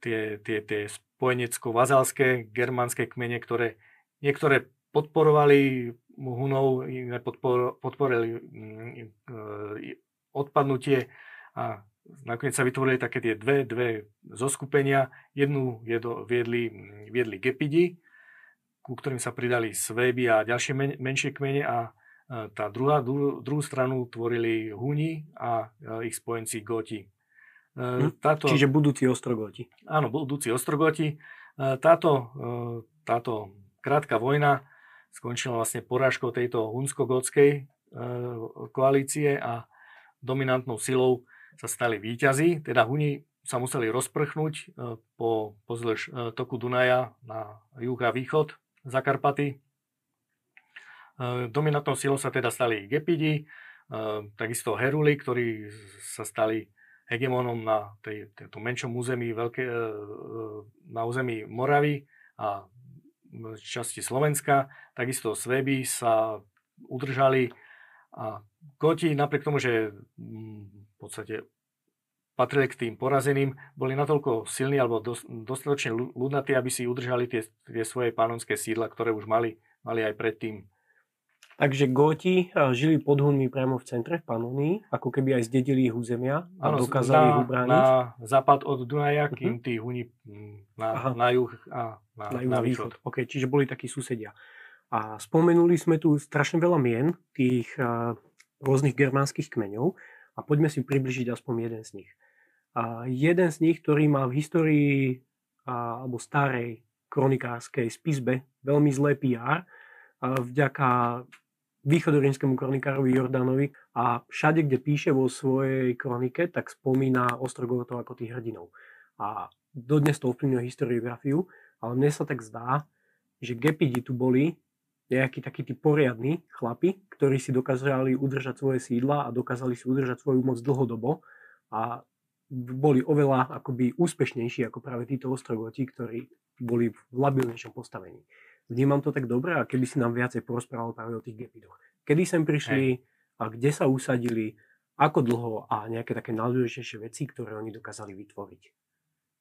tie, tie, tie spojenecko-vazalské germánske kmene, ktoré niektoré podporovali Hunov, podpor, podporili mm, e, odpadnutie a nakoniec sa vytvorili také tie dve, dve zoskupenia. Jednu jedo, viedli, viedli Gepidi, ku ktorým sa pridali Sveby a ďalšie men, menšie kmene a e, tá druhá, dru, druhú stranu tvorili Huni a e, ich spojenci Goti. Hm? Táto, Čiže budúci ostrogoti. Áno, budúci ostrogoti. Táto, táto krátka vojna skončila vlastne porážkou tejto hunsko-gotskej e, koalície a dominantnou silou sa stali výťazí, teda Huni sa museli rozprchnúť e, po pozdĺž e, toku Dunaja na juh a východ Zakarpaty. Dominantnou silou sa teda stali Gepidi, takisto Heruli, ktorí sa stali hegemónom na tej, tejto menšom území veľké, na území Moravy a časti Slovenska, takisto Sveby sa udržali a Goti napriek tomu, že mm, v podstate patrili k tým porazeným, boli natoľko silní alebo dostatočne ľudnatí, aby si udržali tie, tie svoje pánonské sídla, ktoré už mali, mali aj predtým. Takže Góti eh, žili pod Hunmi priamo v centre, v Panonii, ako keby aj zdedili ich územia a ano, dokázali na, ich ubrániť. Na západ od Dunaja, uh-huh. kým tí Huni na, na juh a na, na, juh na východ. OK, čiže boli takí susedia. A spomenuli sme tu strašne veľa mien tých uh, rôznych germánskych kmeňov a poďme si približiť aspoň jeden z nich. A jeden z nich, ktorý má v histórii a, alebo starej kronikárskej spisbe veľmi zlé PR, a vďaka východorímskému kronikárovi Jordánovi a všade, kde píše vo svojej kronike, tak spomína Ostrogotov ako tých hrdinov. A dodnes to ovplyvňuje historiografiu, ale mne sa tak zdá, že Gepidi tu boli nejakí takí tí poriadni chlapi, ktorí si dokázali udržať svoje sídla a dokázali si udržať svoju moc dlhodobo a boli oveľa akoby úspešnejší ako práve títo ostrogoti, ktorí boli v labilnejšom postavení. Vnímam to tak dobre a keby si nám viacej porozprával práve o tých gepidoch. Kedy sem prišli a kde sa usadili, ako dlho a nejaké také najdôležitejšie veci, ktoré oni dokázali vytvoriť.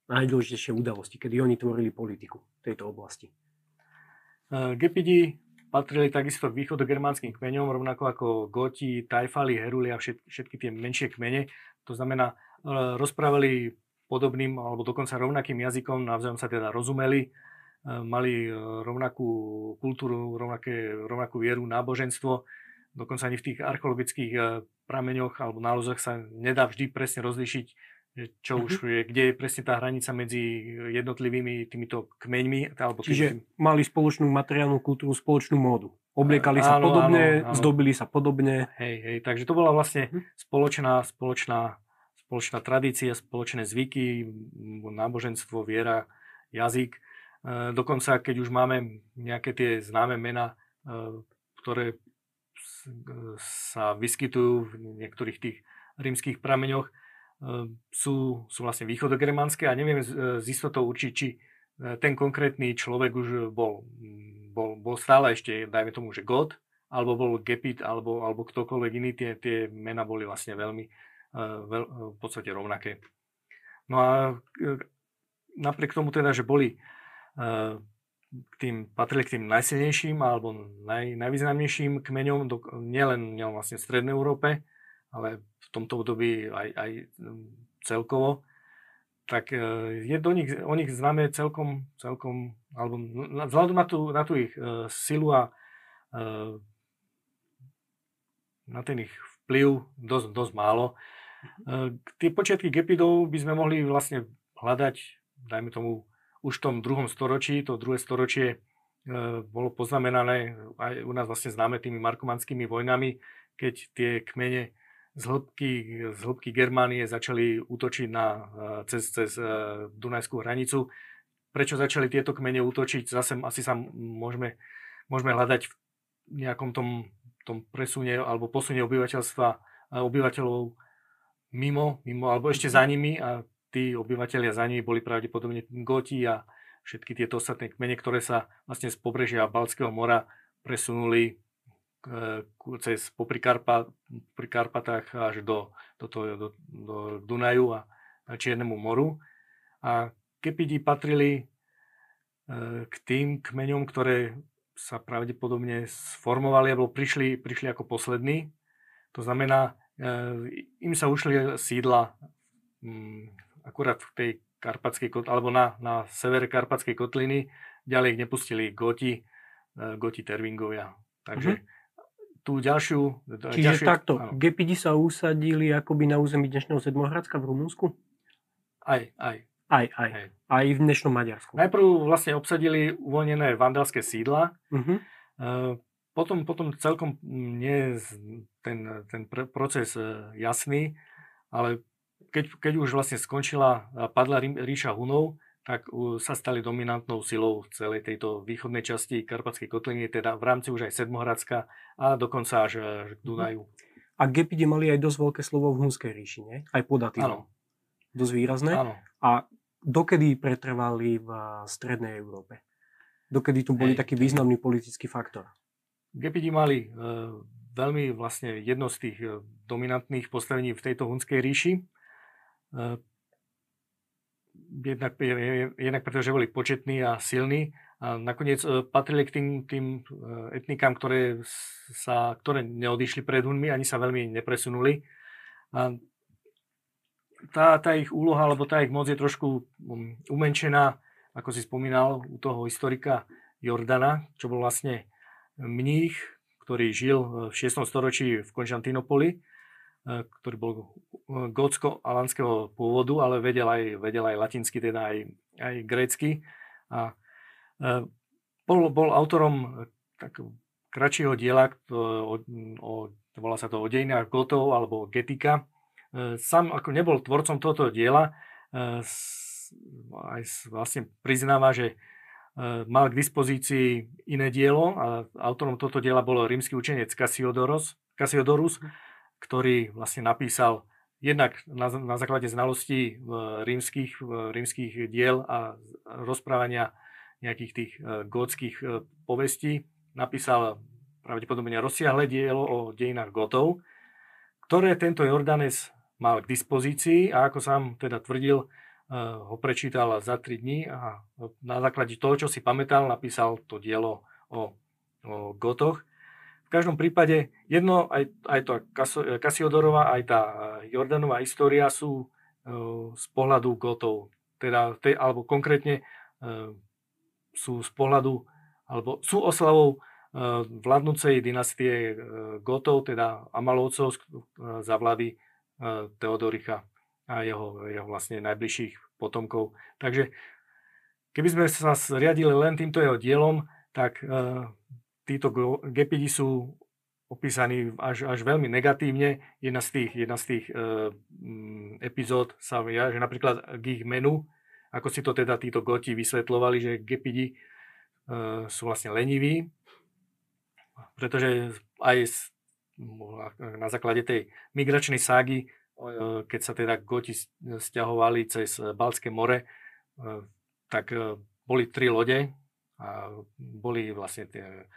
Najdôležitejšie udalosti, kedy oni tvorili politiku v tejto oblasti. Uh, Gepidi patrili takisto k východogermánskym kmeňom, rovnako ako Goti, Tajfali, Heruli a všetky, všetky tie menšie kmene. To znamená, uh, rozprávali podobným alebo dokonca rovnakým jazykom, navzájom sa teda rozumeli E, mali e, rovnakú kultúru, rovnaké, rovnakú vieru, náboženstvo. Dokonca ani v tých archeologických e, prameňoch alebo nálozoch sa nedá vždy presne rozlišiť, čo už je, kde je presne tá hranica medzi jednotlivými týmito kmeňmi. Alebo Čiže tým... mali spoločnú materiálnu kultúru, spoločnú módu. Obliekali sa áno, podobne, áno, áno. zdobili sa podobne. Hej, hej, takže to bola vlastne mhm. spoločná, spoločná, spoločná tradícia, spoločné zvyky, náboženstvo, viera, jazyk. E, dokonca, keď už máme nejaké tie známe mena, e, ktoré sa vyskytujú v niektorých tých rímskych prameňoch, e, sú, sú vlastne východogermánske a neviem z istotou určiť, či ten konkrétny človek už bol, bol, bol stále ešte, dajme tomu, že God, alebo bol Gepit, alebo, alebo ktokoľvek iný, tie, tie mena boli vlastne veľmi, veľ, v podstate rovnaké. No a napriek tomu teda, že boli k tým, patrili k tým najsilnejším alebo naj, najvýznamnejším kmeňom, do, nielen, nielen vlastne v Strednej Európe, ale v tomto období aj, aj celkovo, tak e, je do nich, o nich známe celkom, celkom alebo vzhľadom na tú, na tú ich uh, silu a uh, na ten ich vplyv dosť, dosť málo. Uh, tie počiatky gepidov by sme mohli vlastne hľadať, dajme tomu, už v tom druhom storočí, to druhé storočie e, bolo poznamenané aj u nás vlastne známe tými markomanskými vojnami, keď tie kmene z hĺbky, z hĺbky Germánie začali útočiť na, e, cez, cez e, Dunajskú hranicu. Prečo začali tieto kmene útočiť? Zase asi sa môžeme, môžeme hľadať v nejakom tom, tom presune alebo posune obyvateľstva, obyvateľov mimo, mimo, alebo ešte za nimi a tí obyvateľia za nimi boli pravdepodobne Goti a všetky tieto ostatné kmene, ktoré sa vlastne z pobrežia Balckého mora presunuli cez popri, Karpa, pri Karpatách až do, do, to, do, do Dunaju a Čiernemu moru. A Kepidi patrili e, k tým kmeňom, ktoré sa pravdepodobne sformovali alebo prišli, prišli ako poslední. To znamená, e, im sa ušli sídla mm, akurát v tej karpatskej alebo na, na severe karpatskej kotliny, ďalej ich nepustili Goti, e, Goti Tervingovia. Takže mm-hmm. tú ďalšiu... Čiže ďalšiu, takto, áno. Gepidi sa usadili akoby na území dnešného Sedmohradska v Rumunsku? Aj, aj. Aj, aj. aj. Aj v dnešnom Maďarsku. Najprv vlastne obsadili uvoľnené vandalské sídla, mm-hmm. potom, potom celkom nie je ten, ten proces e, jasný, ale keď, keď už vlastne skončila padla ríša Hunov, tak sa stali dominantnou silou celej tejto východnej časti Karpatskej kotliny, teda v rámci už aj Sedmohradska a dokonca až, k mhm. Dunaju. A Gepide mali aj dosť veľké slovo v Hunskej ríši, nie? Aj pod Attilom. Dosť výrazné. Áno. A dokedy pretrvali v Strednej Európe? Dokedy tu boli Ej, taký významný politický faktor? Gepidi mali e, veľmi vlastne jedno z tých e, dominantných postavení v tejto Hunskej ríši jednak, jednak pretože boli početní a silní A nakoniec e, patrili k tým, tým e, etnikám, ktoré, sa, ktoré neodišli pred Hunmi, ani sa veľmi nepresunuli. A tá, tá ich úloha, alebo tá ich moc je trošku um, umenšená, ako si spomínal, u toho historika Jordana, čo bol vlastne mních, ktorý žil v 6. storočí v Konštantinopoli, ktorý bol gótsko-alanského pôvodu, ale vedel aj, vedel aj latinsky, teda aj, aj grécky. A E, bol, bol autorom takého kratšieho diela, o, o, volá sa to o dejinách Gotov alebo Getika. E, sám ako nebol tvorcom tohoto diela, e, aj vlastne priznáva, že mal k dispozícii iné dielo a autorom tohto diela bol rímsky učenec Cassiodorus, Cassiodorus ktorý vlastne napísal jednak na, na základe znalostí rímskych, rímskych diel a rozprávania nejakých tých e, gótskych e, povestí, napísal pravdepodobne rozsiahle dielo o dejinách Gotov, ktoré tento Jordanes mal k dispozícii a ako sám teda tvrdil, e, ho prečítal za 3 dní a na základe toho, čo si pamätal, napísal to dielo o, o Gotoch. V každom prípade jedno, aj, aj to Kasiodorova, aj tá Jordanová história sú z pohľadu Gotov, teda, alebo konkrétne sú z pohľadu, alebo sú oslavou vládnúcej dynastie Gotov, teda Amalovcov za vlády Teodoricha a jeho, jeho vlastne najbližších potomkov. Takže keby sme sa riadili len týmto jeho dielom, tak títo gepidi sú opísaní až, až veľmi negatívne. Jedna z tých, jedna z tých uh, epizód sa že napríklad k ich menu, ako si to teda títo goti vysvetlovali, že gepidi uh, sú vlastne leniví, pretože aj na základe tej migračnej ságy, uh, keď sa teda goti stiahovali cez Balské more, uh, tak boli tri lode a boli vlastne tie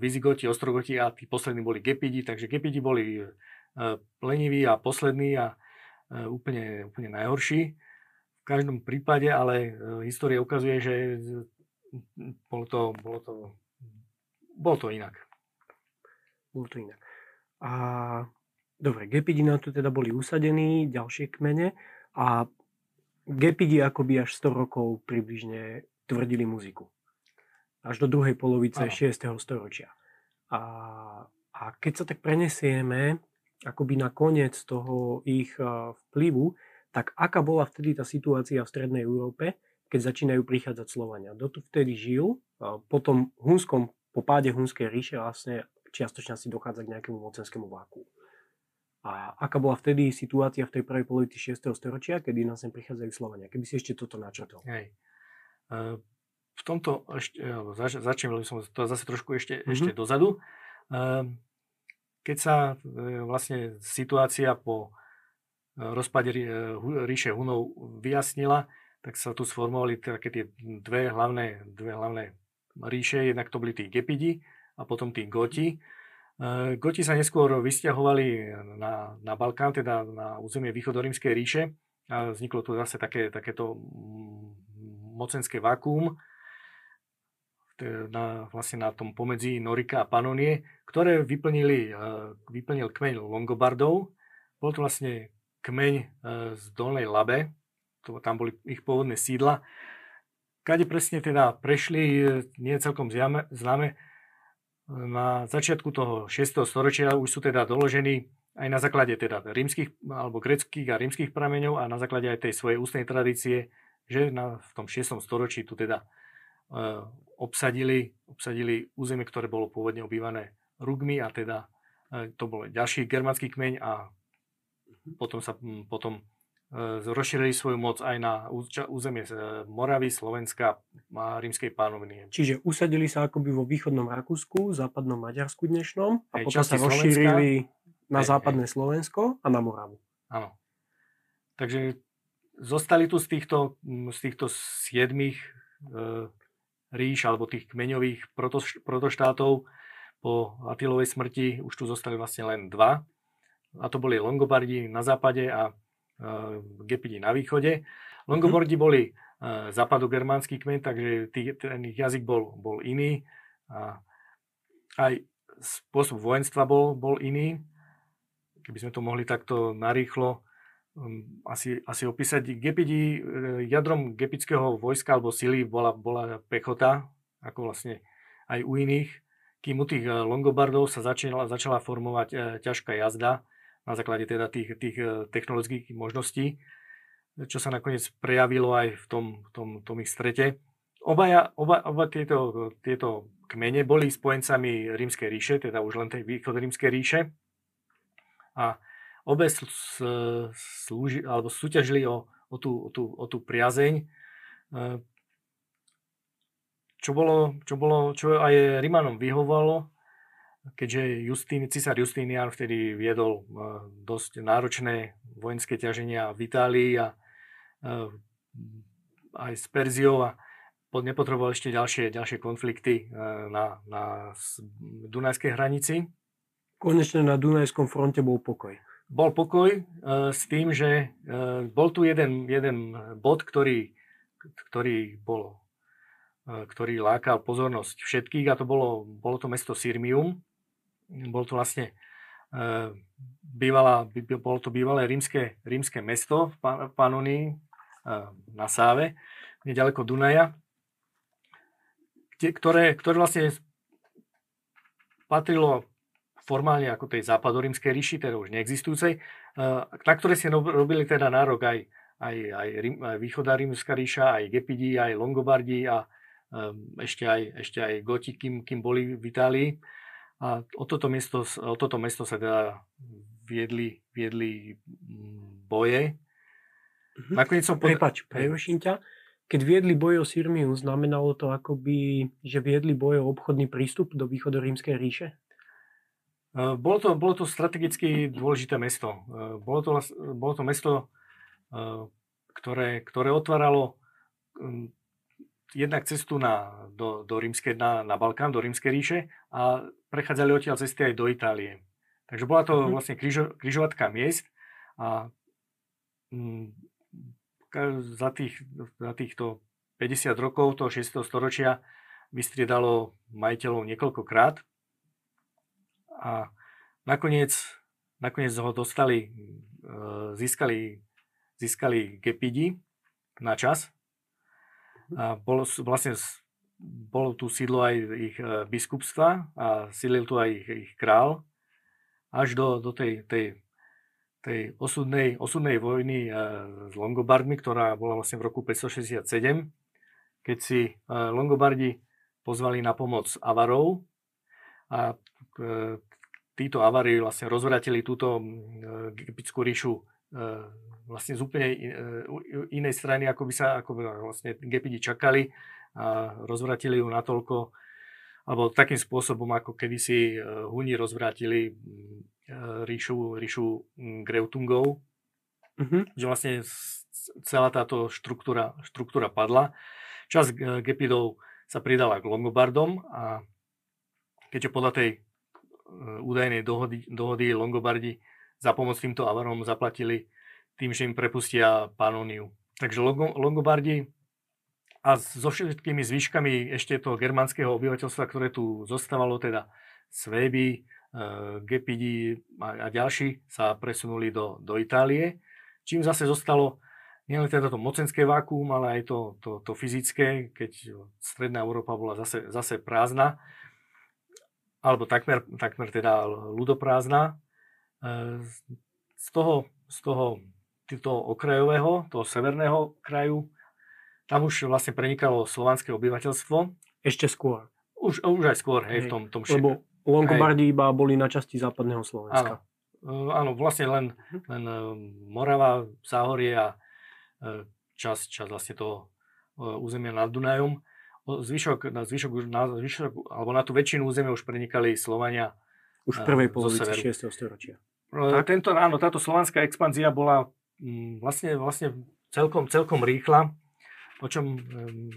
Vizigoti, Ostrogoti a tí poslední boli Gepidi, takže Gepidi boli leniví a poslední a úplne, úplne najhorší každom prípade, ale e, história ukazuje, že bolo to, bolo to, bolo to inak. Bolo to inak. A dobre, gepidi na to teda boli usadení, ďalšie kmene a gepidi akoby až 100 rokov približne tvrdili muziku. Až do druhej polovice Aha. 6. storočia. A, a keď sa tak prenesieme akoby na koniec toho ich e, vplyvu, tak aká bola vtedy tá situácia v Strednej Európe, keď začínajú prichádzať Slovania. Dotu vtedy žil, po tom Hunskom, po páde Hunskej ríše vlastne čiastočne si dochádza k nejakému mocenskému váku. A aká bola vtedy situácia v tej prvej polovici 6. storočia, kedy nás sem prichádzajú Slovania? Keby si ešte toto načrtol. Hej. V tomto ešte, zač, začnem, som to zase trošku ešte, mm-hmm. ešte dozadu. Keď sa e, vlastne situácia po rozpade ríše Hunov vyjasnila, tak sa tu sformovali také tie dve hlavné, dve hlavné ríše. Jednak to boli tí Gepidi a potom tí Goti. E, Goti sa neskôr vysťahovali na, na Balkán, teda na územie východorímskej ríše a vzniklo tu zase také, takéto mocenské vakuum na, vlastne na tom pomedzi Norika a Panonie, ktoré vyplnili, e, vyplnil kmeň Longobardov. Bol to vlastne kmeň e, z Dolnej Labe, to, tam boli ich pôvodné sídla. Kade presne teda prešli, e, nie celkom známe. Na začiatku toho 6. storočia už sú teda doložení aj na základe teda rímskych alebo greckých a rímskych prameňov a na základe aj tej svojej ústnej tradície, že na, v tom 6. storočí tu teda e, obsadili, obsadili územie, ktoré bolo pôvodne obývané Rugmi a teda e, to bol ďalší germánsky kmeň a potom sa potom e, rozšírili svoju moc aj na územie e, Moravy, Slovenska a rímskej pánoviny. Čiže usadili sa akoby vo východnom Rakúsku, západnom Maďarsku dnešnom a potom sa rozšírili Slovenska, na západné hej. Slovensko a na Moravu. Áno. Takže zostali tu z týchto, z týchto siedmých e, ríš alebo tých kmeňových protoštátov po Atilovej smrti už tu zostali vlastne len dva a to boli Longobardi na západe a uh, Gepidi na východe. Longobardi boli západogermánsky kmeň, takže tý, ten ich jazyk bol, bol iný. A aj spôsob vojenstva bol, bol iný. Keby sme to mohli takto narýchlo asi, asi opísať. Gepidi, e, jadrom gepického vojska alebo sily bola, bola pechota, ako vlastne aj u iných, kým u tých e, Longobardov sa začala, začala formovať e, ťažká jazda na základe teda tých, tých technologických možností čo sa nakoniec prejavilo aj v tom, tom, tom ich strete. Obaja, oba, oba tieto, tieto kmene boli spojencami rímskej ríše, teda už len tej východ rímskej ríše. A obe slúži, alebo súťažili o, o, tú, o, tú, o tú priazeň, e, čo bolo, čo bolo, čo aj Rimanom vyhovalo, keďže Justín, cisár Justínian vtedy viedol e, dosť náročné vojenské ťaženia v Itálii a Ehm, aj s Perziou a nepotreboval ešte ďalšie, ďalšie konflikty na, na Dunajskej hranici. Konečne na Dunajskom fronte bol pokoj. Bol pokoj e, s tým, že e, bol tu jeden, jeden bod, ktorý, ktorý, bol, e, ktorý lákal pozornosť všetkých a to bolo, bolo to mesto Sirmium. Bol to vlastne bývala, bolo to bývalé rímske, rímske mesto v Panonii, na Sáve, nedaleko Dunaja, ktoré, ktoré vlastne patrilo formálne ako tej západorímskej ríši, teda už neexistujúcej, na ktoré si robili teda nárok aj, aj, aj, Rím, aj východá rímska ríša, aj Gepidi, aj Longobardi a ešte aj, ešte aj Goti, kým, kým boli v Itálii. A o toto mesto, o toto mesto sa teda viedli, viedli boje Mm-hmm. Nakoniec som... Pod... Prepač, preruším ťa. Keď viedli boje o Sirmiu, znamenalo to akoby, že viedli boje o obchodný prístup do východorímskej ríše? E, bolo to, bolo to strategicky dôležité mesto. E, bolo to, bolo to mesto, e, ktoré, ktoré otváralo jednak cestu na, do, do rímske, na, na Balkán, do rímskej ríše a prechádzali odtiaľ cesty aj do Itálie. Takže bola to mm-hmm. vlastne križo, križovatka miest a za, tých, za týchto 50 rokov toho 6. storočia vystriedalo majiteľov niekoľkokrát a nakoniec, nakoniec ho dostali, e, získali, získali gepidi na čas. A bolo, vlastne bolo tu sídlo aj ich e, biskupstva a sídlil tu aj ich, ich král. Až do, do tej, tej tej osudnej, osudnej vojny eh, s Longobardmi, ktorá bola vlastne v roku 567, keď si Longobardi pozvali na pomoc Avarov a títo Avari vlastne rozvratili túto egyptskú ríšu vlastne z úplne inej strany, ako by sa ako by vlastne Gepidi čakali a rozvratili ju natoľko, alebo takým spôsobom, ako kedysi Huni rozvrátili Eh, ríšu, ríšu mm, Greutungov, uh-huh. že vlastne celá táto štruktúra, štruktúra padla. Čas Gepidov sa pridala k Longobardom a keďže podľa tej údajnej dohody, dohody Longobardi za pomoc týmto Avarom zaplatili tým, že im prepustia Panoniu. Takže Longobardi a so všetkými zvyškami ešte toho germánskeho obyvateľstva, ktoré tu zostávalo, teda Svéby, Eh, Gepidi a, ďalší sa presunuli do, do Itálie, čím zase zostalo nielen teda to mocenské vákuum, ale aj to, to, to fyzické, keď stredná Európa bola zase, zase prázdna, alebo takmer, takmer teda ľudoprázdna. Eh, z toho, z toho toho okrajového, toho severného kraju, tam už vlastne prenikalo slovanské obyvateľstvo. Ešte skôr. Už, už aj skôr, hej, hej. v tom, tom Lebo Longobardi iba boli na časti západného Slovenska. Áno, áno vlastne len, mhm. len e, Morava, Záhorie a e, čas, čas vlastne toho e, územia nad Dunajom. Zvyšok, na zvyšok, na zvyšok, alebo na tú väčšinu územia už prenikali Slovania. Už v prvej polovici 6. storočia. Tento, áno, táto slovanská expanzia bola mm, vlastne, vlastne celkom, celkom rýchla o čom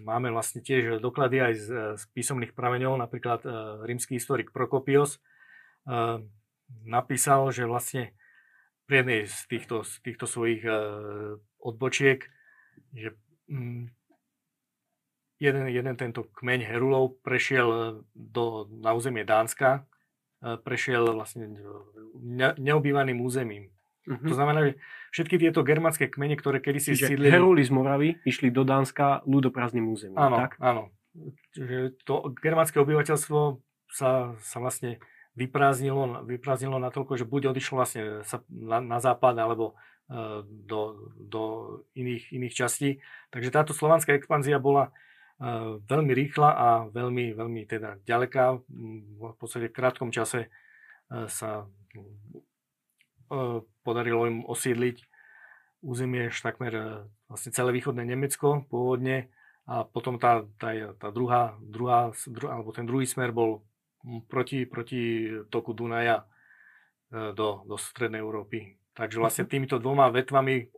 máme vlastne tiež doklady aj z, z písomných prameňov, napríklad e, rímsky historik Prokopios e, napísal, že vlastne pri jednej z týchto, z týchto svojich e, odbočiek, že jeden, jeden tento kmeň Herulov prešiel do, na územie Dánska, prešiel vlastne ne, neobývaným územím. Uh-huh. To znamená, že všetky tieto germánske kmene, ktoré kedysi Čiže sídlili... Heruli z Moravy išli do Dánska ľudoprázdnym územím, áno, tak? Áno, Čiže to germánske obyvateľstvo sa, sa vlastne vyprázdnilo, vyprázdnilo natoľko, že buď odišlo vlastne sa na, na západ, alebo e, do, do iných, iných častí. Takže táto slovanská expanzia bola e, veľmi rýchla a veľmi, veľmi teda ďaleká. V podstate v krátkom čase e, sa podarilo im osídliť územie až takmer vlastne celé východné Nemecko pôvodne a potom tá, tá, tá druhá, druhá, druhá, alebo ten druhý smer bol proti, proti toku Dunaja e, do, do strednej Európy. Takže vlastne mhm. týmito dvoma vetvami,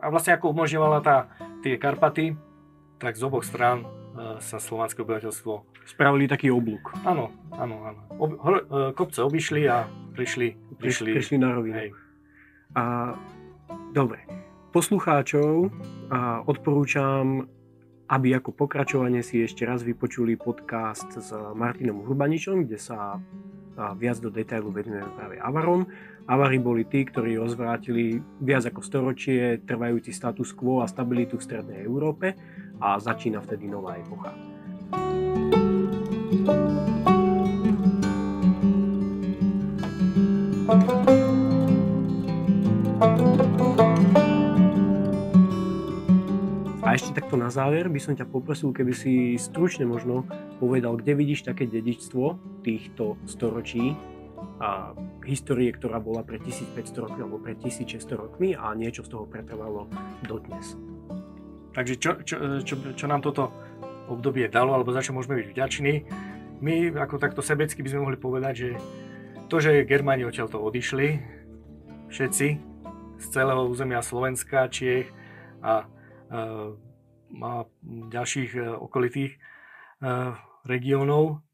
a vlastne ako umožňovala tá, tie Karpaty, tak z oboch strán e, sa slovanské obyvateľstvo... Spravili taký oblúk. Áno, áno, áno. Ob, ho, e, kopce obišli a prišli... Prišli, prišli na rovinu. Hej. A, dobre. Poslucháčov a odporúčam aby ako pokračovanie si ešte raz vypočuli podcast s Martinom Hurbaničom, kde sa viac do detailu venujeme práve Avarom. Avary boli tí, ktorí rozvrátili viac ako storočie trvajúci status quo a stabilitu v Strednej Európe a začína vtedy nová epocha. A ešte takto na záver by som ťa poprosil, keby si stručne možno povedal, kde vidíš také dedičstvo týchto storočí a histórie, ktorá bola pred 1500 rokmi alebo pred 1600 rokmi a niečo z toho pretrvalo dodnes. Takže čo, čo, čo, čo nám toto obdobie dalo, alebo za čo môžeme byť vďační? My ako takto sebecky by sme mohli povedať, že to, že Germáni odtiaľto odišli, všetci z celého územia Slovenska, Čiech a a ďalších e, okolitých e, regiónov,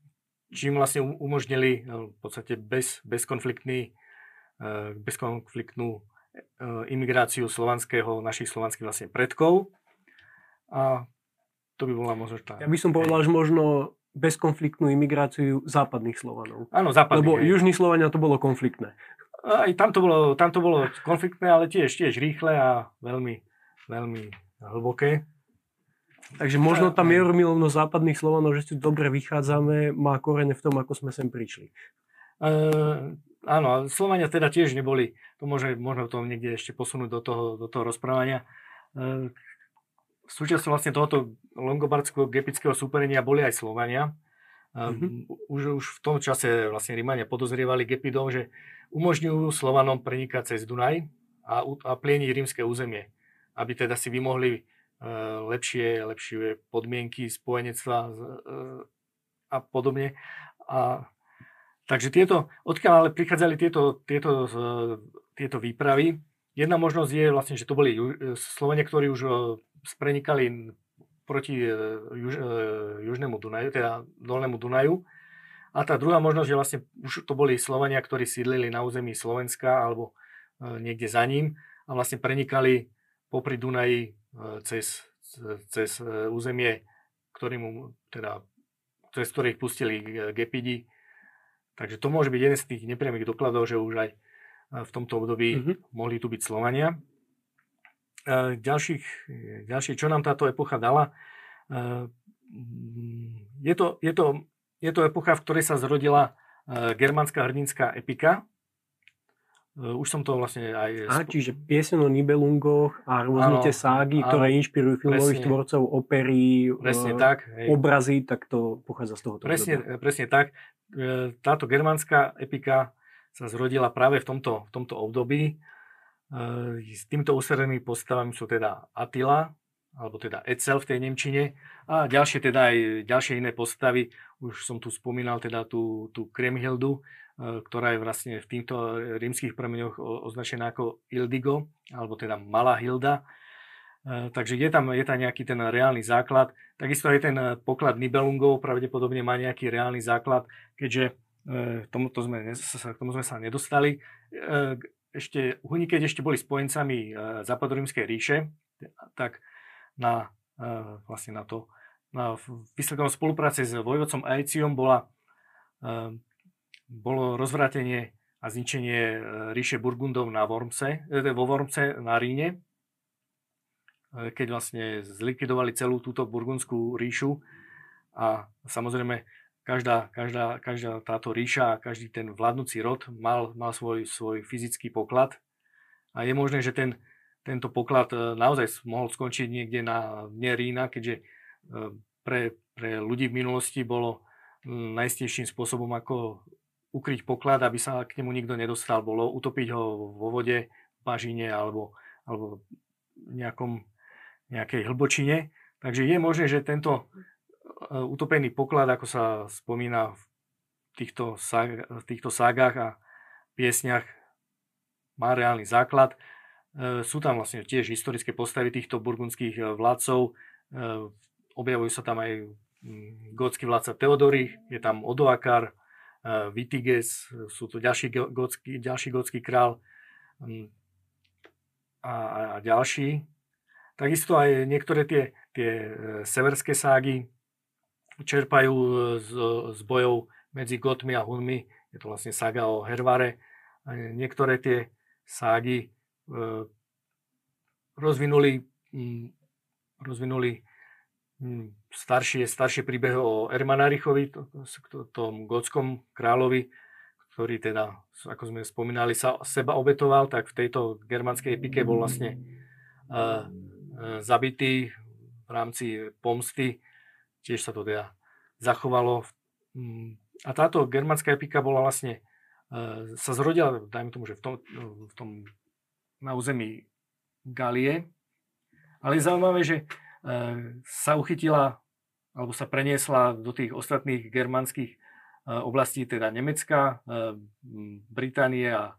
čím vlastne umožnili e, v podstate bez, bezkonfliktný, bezkonfliktnú imigráciu slovanského, našich slovanských vlastne predkov. A to by bola možno tá... Ja by som povedal, že možno bezkonfliktnú imigráciu západných Slovanov. Áno, západných. Lebo hej. južní Slovania to bolo konfliktné. Aj tam to bolo, tam to bolo konfliktné, ale tiež, tiež rýchle a veľmi, veľmi hlboké. Takže možno tá mieromilovnosť západných Slovanov, že si dobre vychádzame, má korene v tom, ako sme sem prišli. Uh, áno, Slovania teda tiež neboli, to môže, môžeme to niekde ešte posunúť do toho, do toho rozprávania. Uh, súčasťou vlastne tohoto longobardského gepického súperenia boli aj Slovania. Uh-huh. Už, už v tom čase vlastne Rímania podozrievali Gepidov, že umožňujú Slovanom prenikať cez Dunaj a, a plieniť rímske územie aby teda si vymohli e, lepšie, lepšie podmienky spojenectva e, a podobne. A, takže tieto, odkiaľ ale prichádzali tieto, tieto, e, tieto výpravy, jedna možnosť je vlastne, že to boli Slovenia, ktorí už sprenikali proti juž, južnému Dunaju, teda dolnému Dunaju. A tá druhá možnosť je vlastne, už to boli Slovania, ktorí sídlili na území Slovenska alebo niekde za ním a vlastne prenikali popri Dunaji e, cez, cez e, územie, ktorým, teda, cez ktorých pustili gepidi. Takže to môže byť jeden z tých nepriamých dokladov, že už aj e, v tomto období mm-hmm. mohli tu byť Slovania. Ďalších, ďalšie, čo nám táto epocha dala, je to, je to, je to epocha, v ktorej sa zrodila germánska hrdinská epika, Eh, už som to vlastne aj... A, čiže piesen o Nibelungoch a rôzne tie ságy, áno, ktoré inšpirujú filmových tvorcov, opery, presne uh, tak, hej. obrazy, tak to pochádza z toho. Presne, presne tak. Eh, táto germánska epika sa zrodila práve v tomto, v tomto období. S týmto ústrednými postavami sú teda Attila, alebo teda Etzel v tej Nemčine a ďalšie teda aj ďalšie iné postavy. Už som tu spomínal teda tú, tú Kremhildu, E, ktorá je vlastne v týchto rímskych prameňoch označená ako Ildigo, alebo teda Malá Hilda. E, takže je tam, je tam nejaký ten reálny základ. Takisto aj ten poklad Nibelungov pravdepodobne má nejaký reálny základ, keďže e, tomuto sme, k tomu sme sa nedostali. Ešte, Huni, keď ešte boli spojencami západorímskej ríše, tak na, vlastne na to na výsledkom spolupráce s vojvodcom Aeciom bola, bolo rozvrátenie a zničenie ríše Burgundov na Wormse, vo Wormse na Ríne, keď vlastne zlikvidovali celú túto burgundskú ríšu. A samozrejme každá, každá, každá táto ríša každý ten vládnúci rod mal, mal svoj, svoj fyzický poklad a je možné, že ten, tento poklad e, naozaj mohol skončiť niekde na dne Rína, keďže e, pre, pre ľudí v minulosti bolo najistejším spôsobom, ako ukryť poklad, aby sa k nemu nikto nedostal, bolo utopiť ho vo vode, v bažine alebo, alebo nejakom nejakej hlbočine. Takže je možné, že tento utopený poklad, ako sa spomína v týchto, sag, v týchto ságach a piesniach, má reálny základ. E, sú tam vlastne tiež historické postavy týchto burgundských e, vládcov. Objavujú sa tam aj gótsky vládca Teodory, je tam Odoakar, Vitiges, sú to ďalší gótsky, ďalší gótsky král a, a ďalší. Takisto aj niektoré tie, tie e, severské ságy čerpajú e, z, z bojov medzi Gotmi a Hunmi. Je to vlastne saga o Hervare. Niektoré tie ságy e, rozvinuli, rozvinuli staršie, staršie príbehy o Ermanarichovi, to, to, tom gotskom kráľovi, ktorý teda, ako sme spomínali, sa seba obetoval, tak v tejto germánskej epike bol vlastne E, zabitý v rámci pomsty. Tiež sa to teda zachovalo. Mm, a táto germánska epika bola vlastne, e, sa zrodila, dajme tomu, že v tom, v tom na území Galie. Ale je zaujímavé, že e, sa uchytila alebo sa preniesla do tých ostatných germánskych oblastí, teda Nemecka, Británie a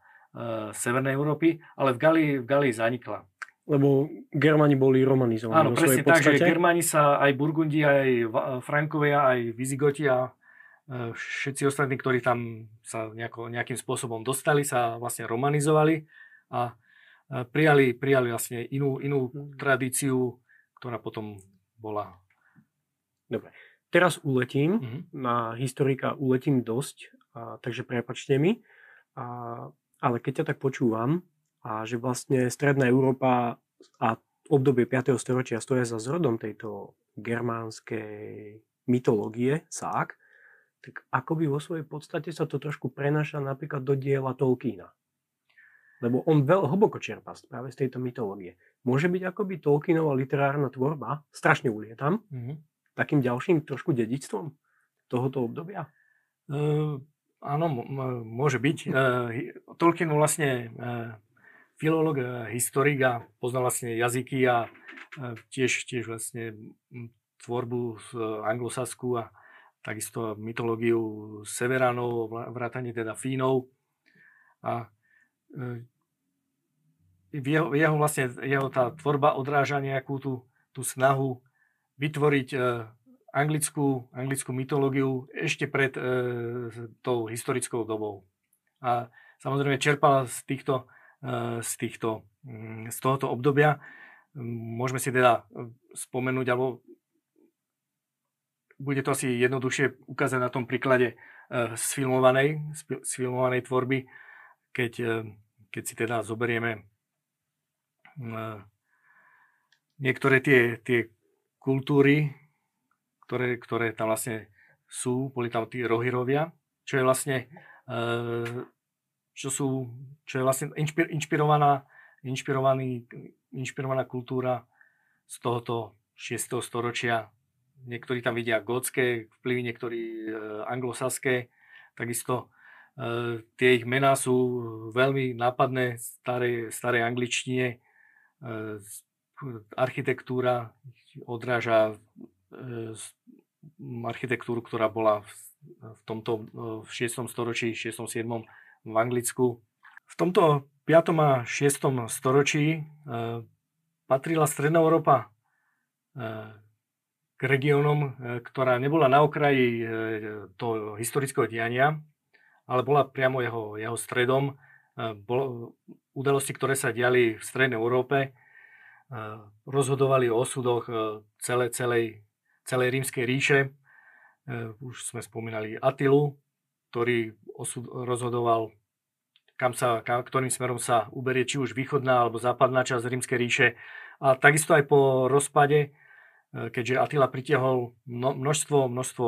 Severnej Európy, ale v Galii, v Galii zanikla lebo Germani boli romanizovaní. Áno, presne tak, že Germani sa aj Burgundi, aj Frankovia, aj Vizigoti a e, všetci ostatní, ktorí tam sa nejako, nejakým spôsobom dostali, sa vlastne romanizovali a e, prijali, prijali vlastne inú, inú mhm. tradíciu, ktorá potom bola. Dobre. Teraz uletím, mm-hmm. na historika uletím dosť, a, takže prepačte mi, a, ale keď ťa tak počúvam, a že vlastne Stredná Európa a obdobie 5. storočia stoja za zrodom tejto germánskej mytológie, sák, tak akoby vo svojej podstate sa to trošku prenáša napríklad do diela Tolkiena. Lebo on veľ hlboko čerpá práve z tejto mytológie. Môže byť akoby Tolkienová literárna tvorba, strašne ulietam, mm-hmm. takým ďalším trošku dedičstvom tohoto obdobia? Uh, áno, m- môže byť. Uh, Tolkien vlastne uh, filológ, eh, historik a poznal vlastne jazyky a eh, tiež, tiež vlastne tvorbu z eh, anglosasku a takisto mytológiu Severánov, vrátanie teda Fínov. A jeho, jeho, vlastne, jeho tá tvorba odráža nejakú tú, tú snahu vytvoriť anglickú, anglickú mytológiu ešte pred e, tou historickou dobou. A samozrejme čerpal z týchto z, týchto, mm, z tohoto obdobia. Môžeme si teda eh, spomenúť, alebo bude to asi jednoduchšie ukázať na tom príklade eh, sfilmovanej tvorby, keď, keď si teda zoberieme niektoré tie, tie kultúry, ktoré, ktoré tam vlastne sú, boli tam tí rohyrovia, čo je vlastne čo, sú, čo je vlastne inšpir, inšpirovaná, inšpirovaný, inšpirovaná kultúra z tohoto 6. storočia. Niektorí tam vidia gótske vplyvy, niektorí e, anglosaské. Takisto e, tie ich mená sú veľmi nápadné starej, starej angličtine. E, architektúra odráža e, architektúru, ktorá bola v, v tomto v 6. storočí, 6. 7 v Anglicku. V tomto 5. a 6. storočí e, patrila Stredná Európa e, k regiónom, e, ktorá nebola na okraji toho historického diania, ale bola priamo jeho, jeho stredom. Bol, udalosti, ktoré sa diali v Strednej Európe, rozhodovali o osudoch celé, celej celej rímskej ríše. Už sme spomínali Atilu, ktorý osud, rozhodoval, kam sa, kam, ktorým smerom sa uberie či už východná alebo západná časť rímskej ríše. A takisto aj po rozpade, keďže Atila pritiahol množstvo, množstvo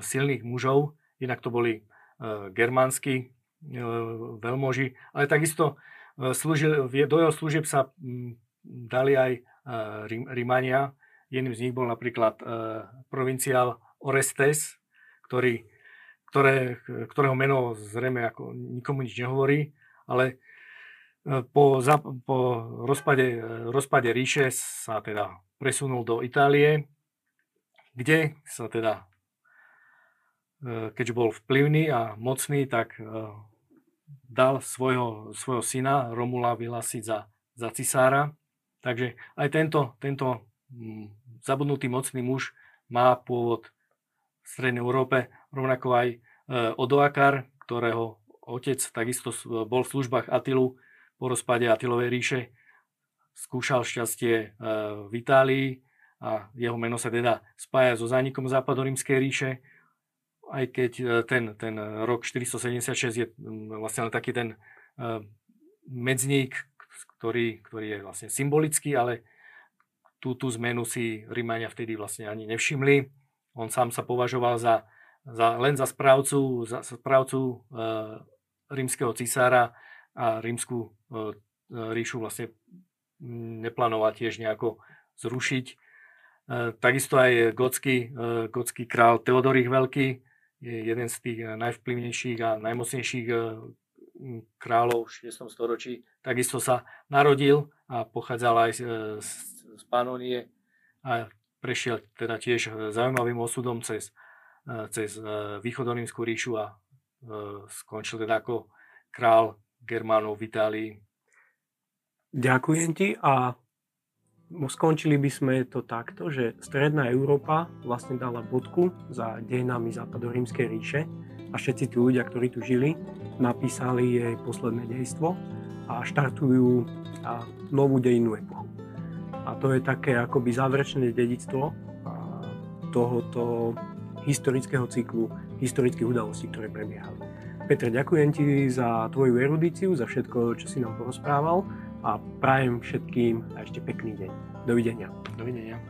silných mužov, inak to boli germánsky veľmoži, ale takisto slúžil, do jeho služieb sa dali aj Rímania. Jedným z nich bol napríklad provinciál Orestes, ktorý, ktoré, ktorého meno zrejme ako nikomu nič nehovorí, ale po, po rozpade, rozpade ríše sa teda presunul do Itálie, kde sa teda, keďže bol vplyvný a mocný, tak dal svojho, svojho syna Romula vyhlásiť za, za cisára. Takže aj tento, tento zabudnutý mocný muž má pôvod v Strednej Európe, rovnako aj e, Odoakar, ktorého otec takisto bol v službách Atilu po rozpade Atilovej ríše. Skúšal šťastie e, v Itálii a jeho meno sa teda spája so zánikom západorímskej ríše aj keď e, ten, ten rok 476 je vlastne len taký ten medzník, ktorý, ktorý je vlastne symbolický, ale tú, tú zmenu si Rímania vtedy vlastne ani nevšimli. On sám sa považoval za, za, len za správcu, za správcu e, rímskeho cisára a rímsku e, ríšu vlastne neplánoval tiež nejako zrušiť. E, takisto aj gotský, e, gotský král Teodorich Veľký je jeden z tých najvplyvnejších a najmocnejších eh, kráľov v 6. storočí. Takisto sa narodil a pochádzal aj z, eh, z Panonie a prešiel teda tiež zaujímavým osudom cez, cez východonímskú ríšu a skončil teda ako král Germánov v Itálii. Ďakujem ti a skončili by sme to takto, že Stredná Európa vlastne dala bodku za dejinami západorímskej ríše a všetci tí ľudia, ktorí tu žili, napísali jej posledné dejstvo a štartujú novú dejinnú epochu. A to je také akoby záverečné dedictvo tohoto historického cyklu, historických udalostí, ktoré prebiehali. Peter, ďakujem ti za tvoju erudíciu, za všetko, čo si nám porozprával a prajem všetkým ešte pekný deň. Dovidenia. Dovidenia.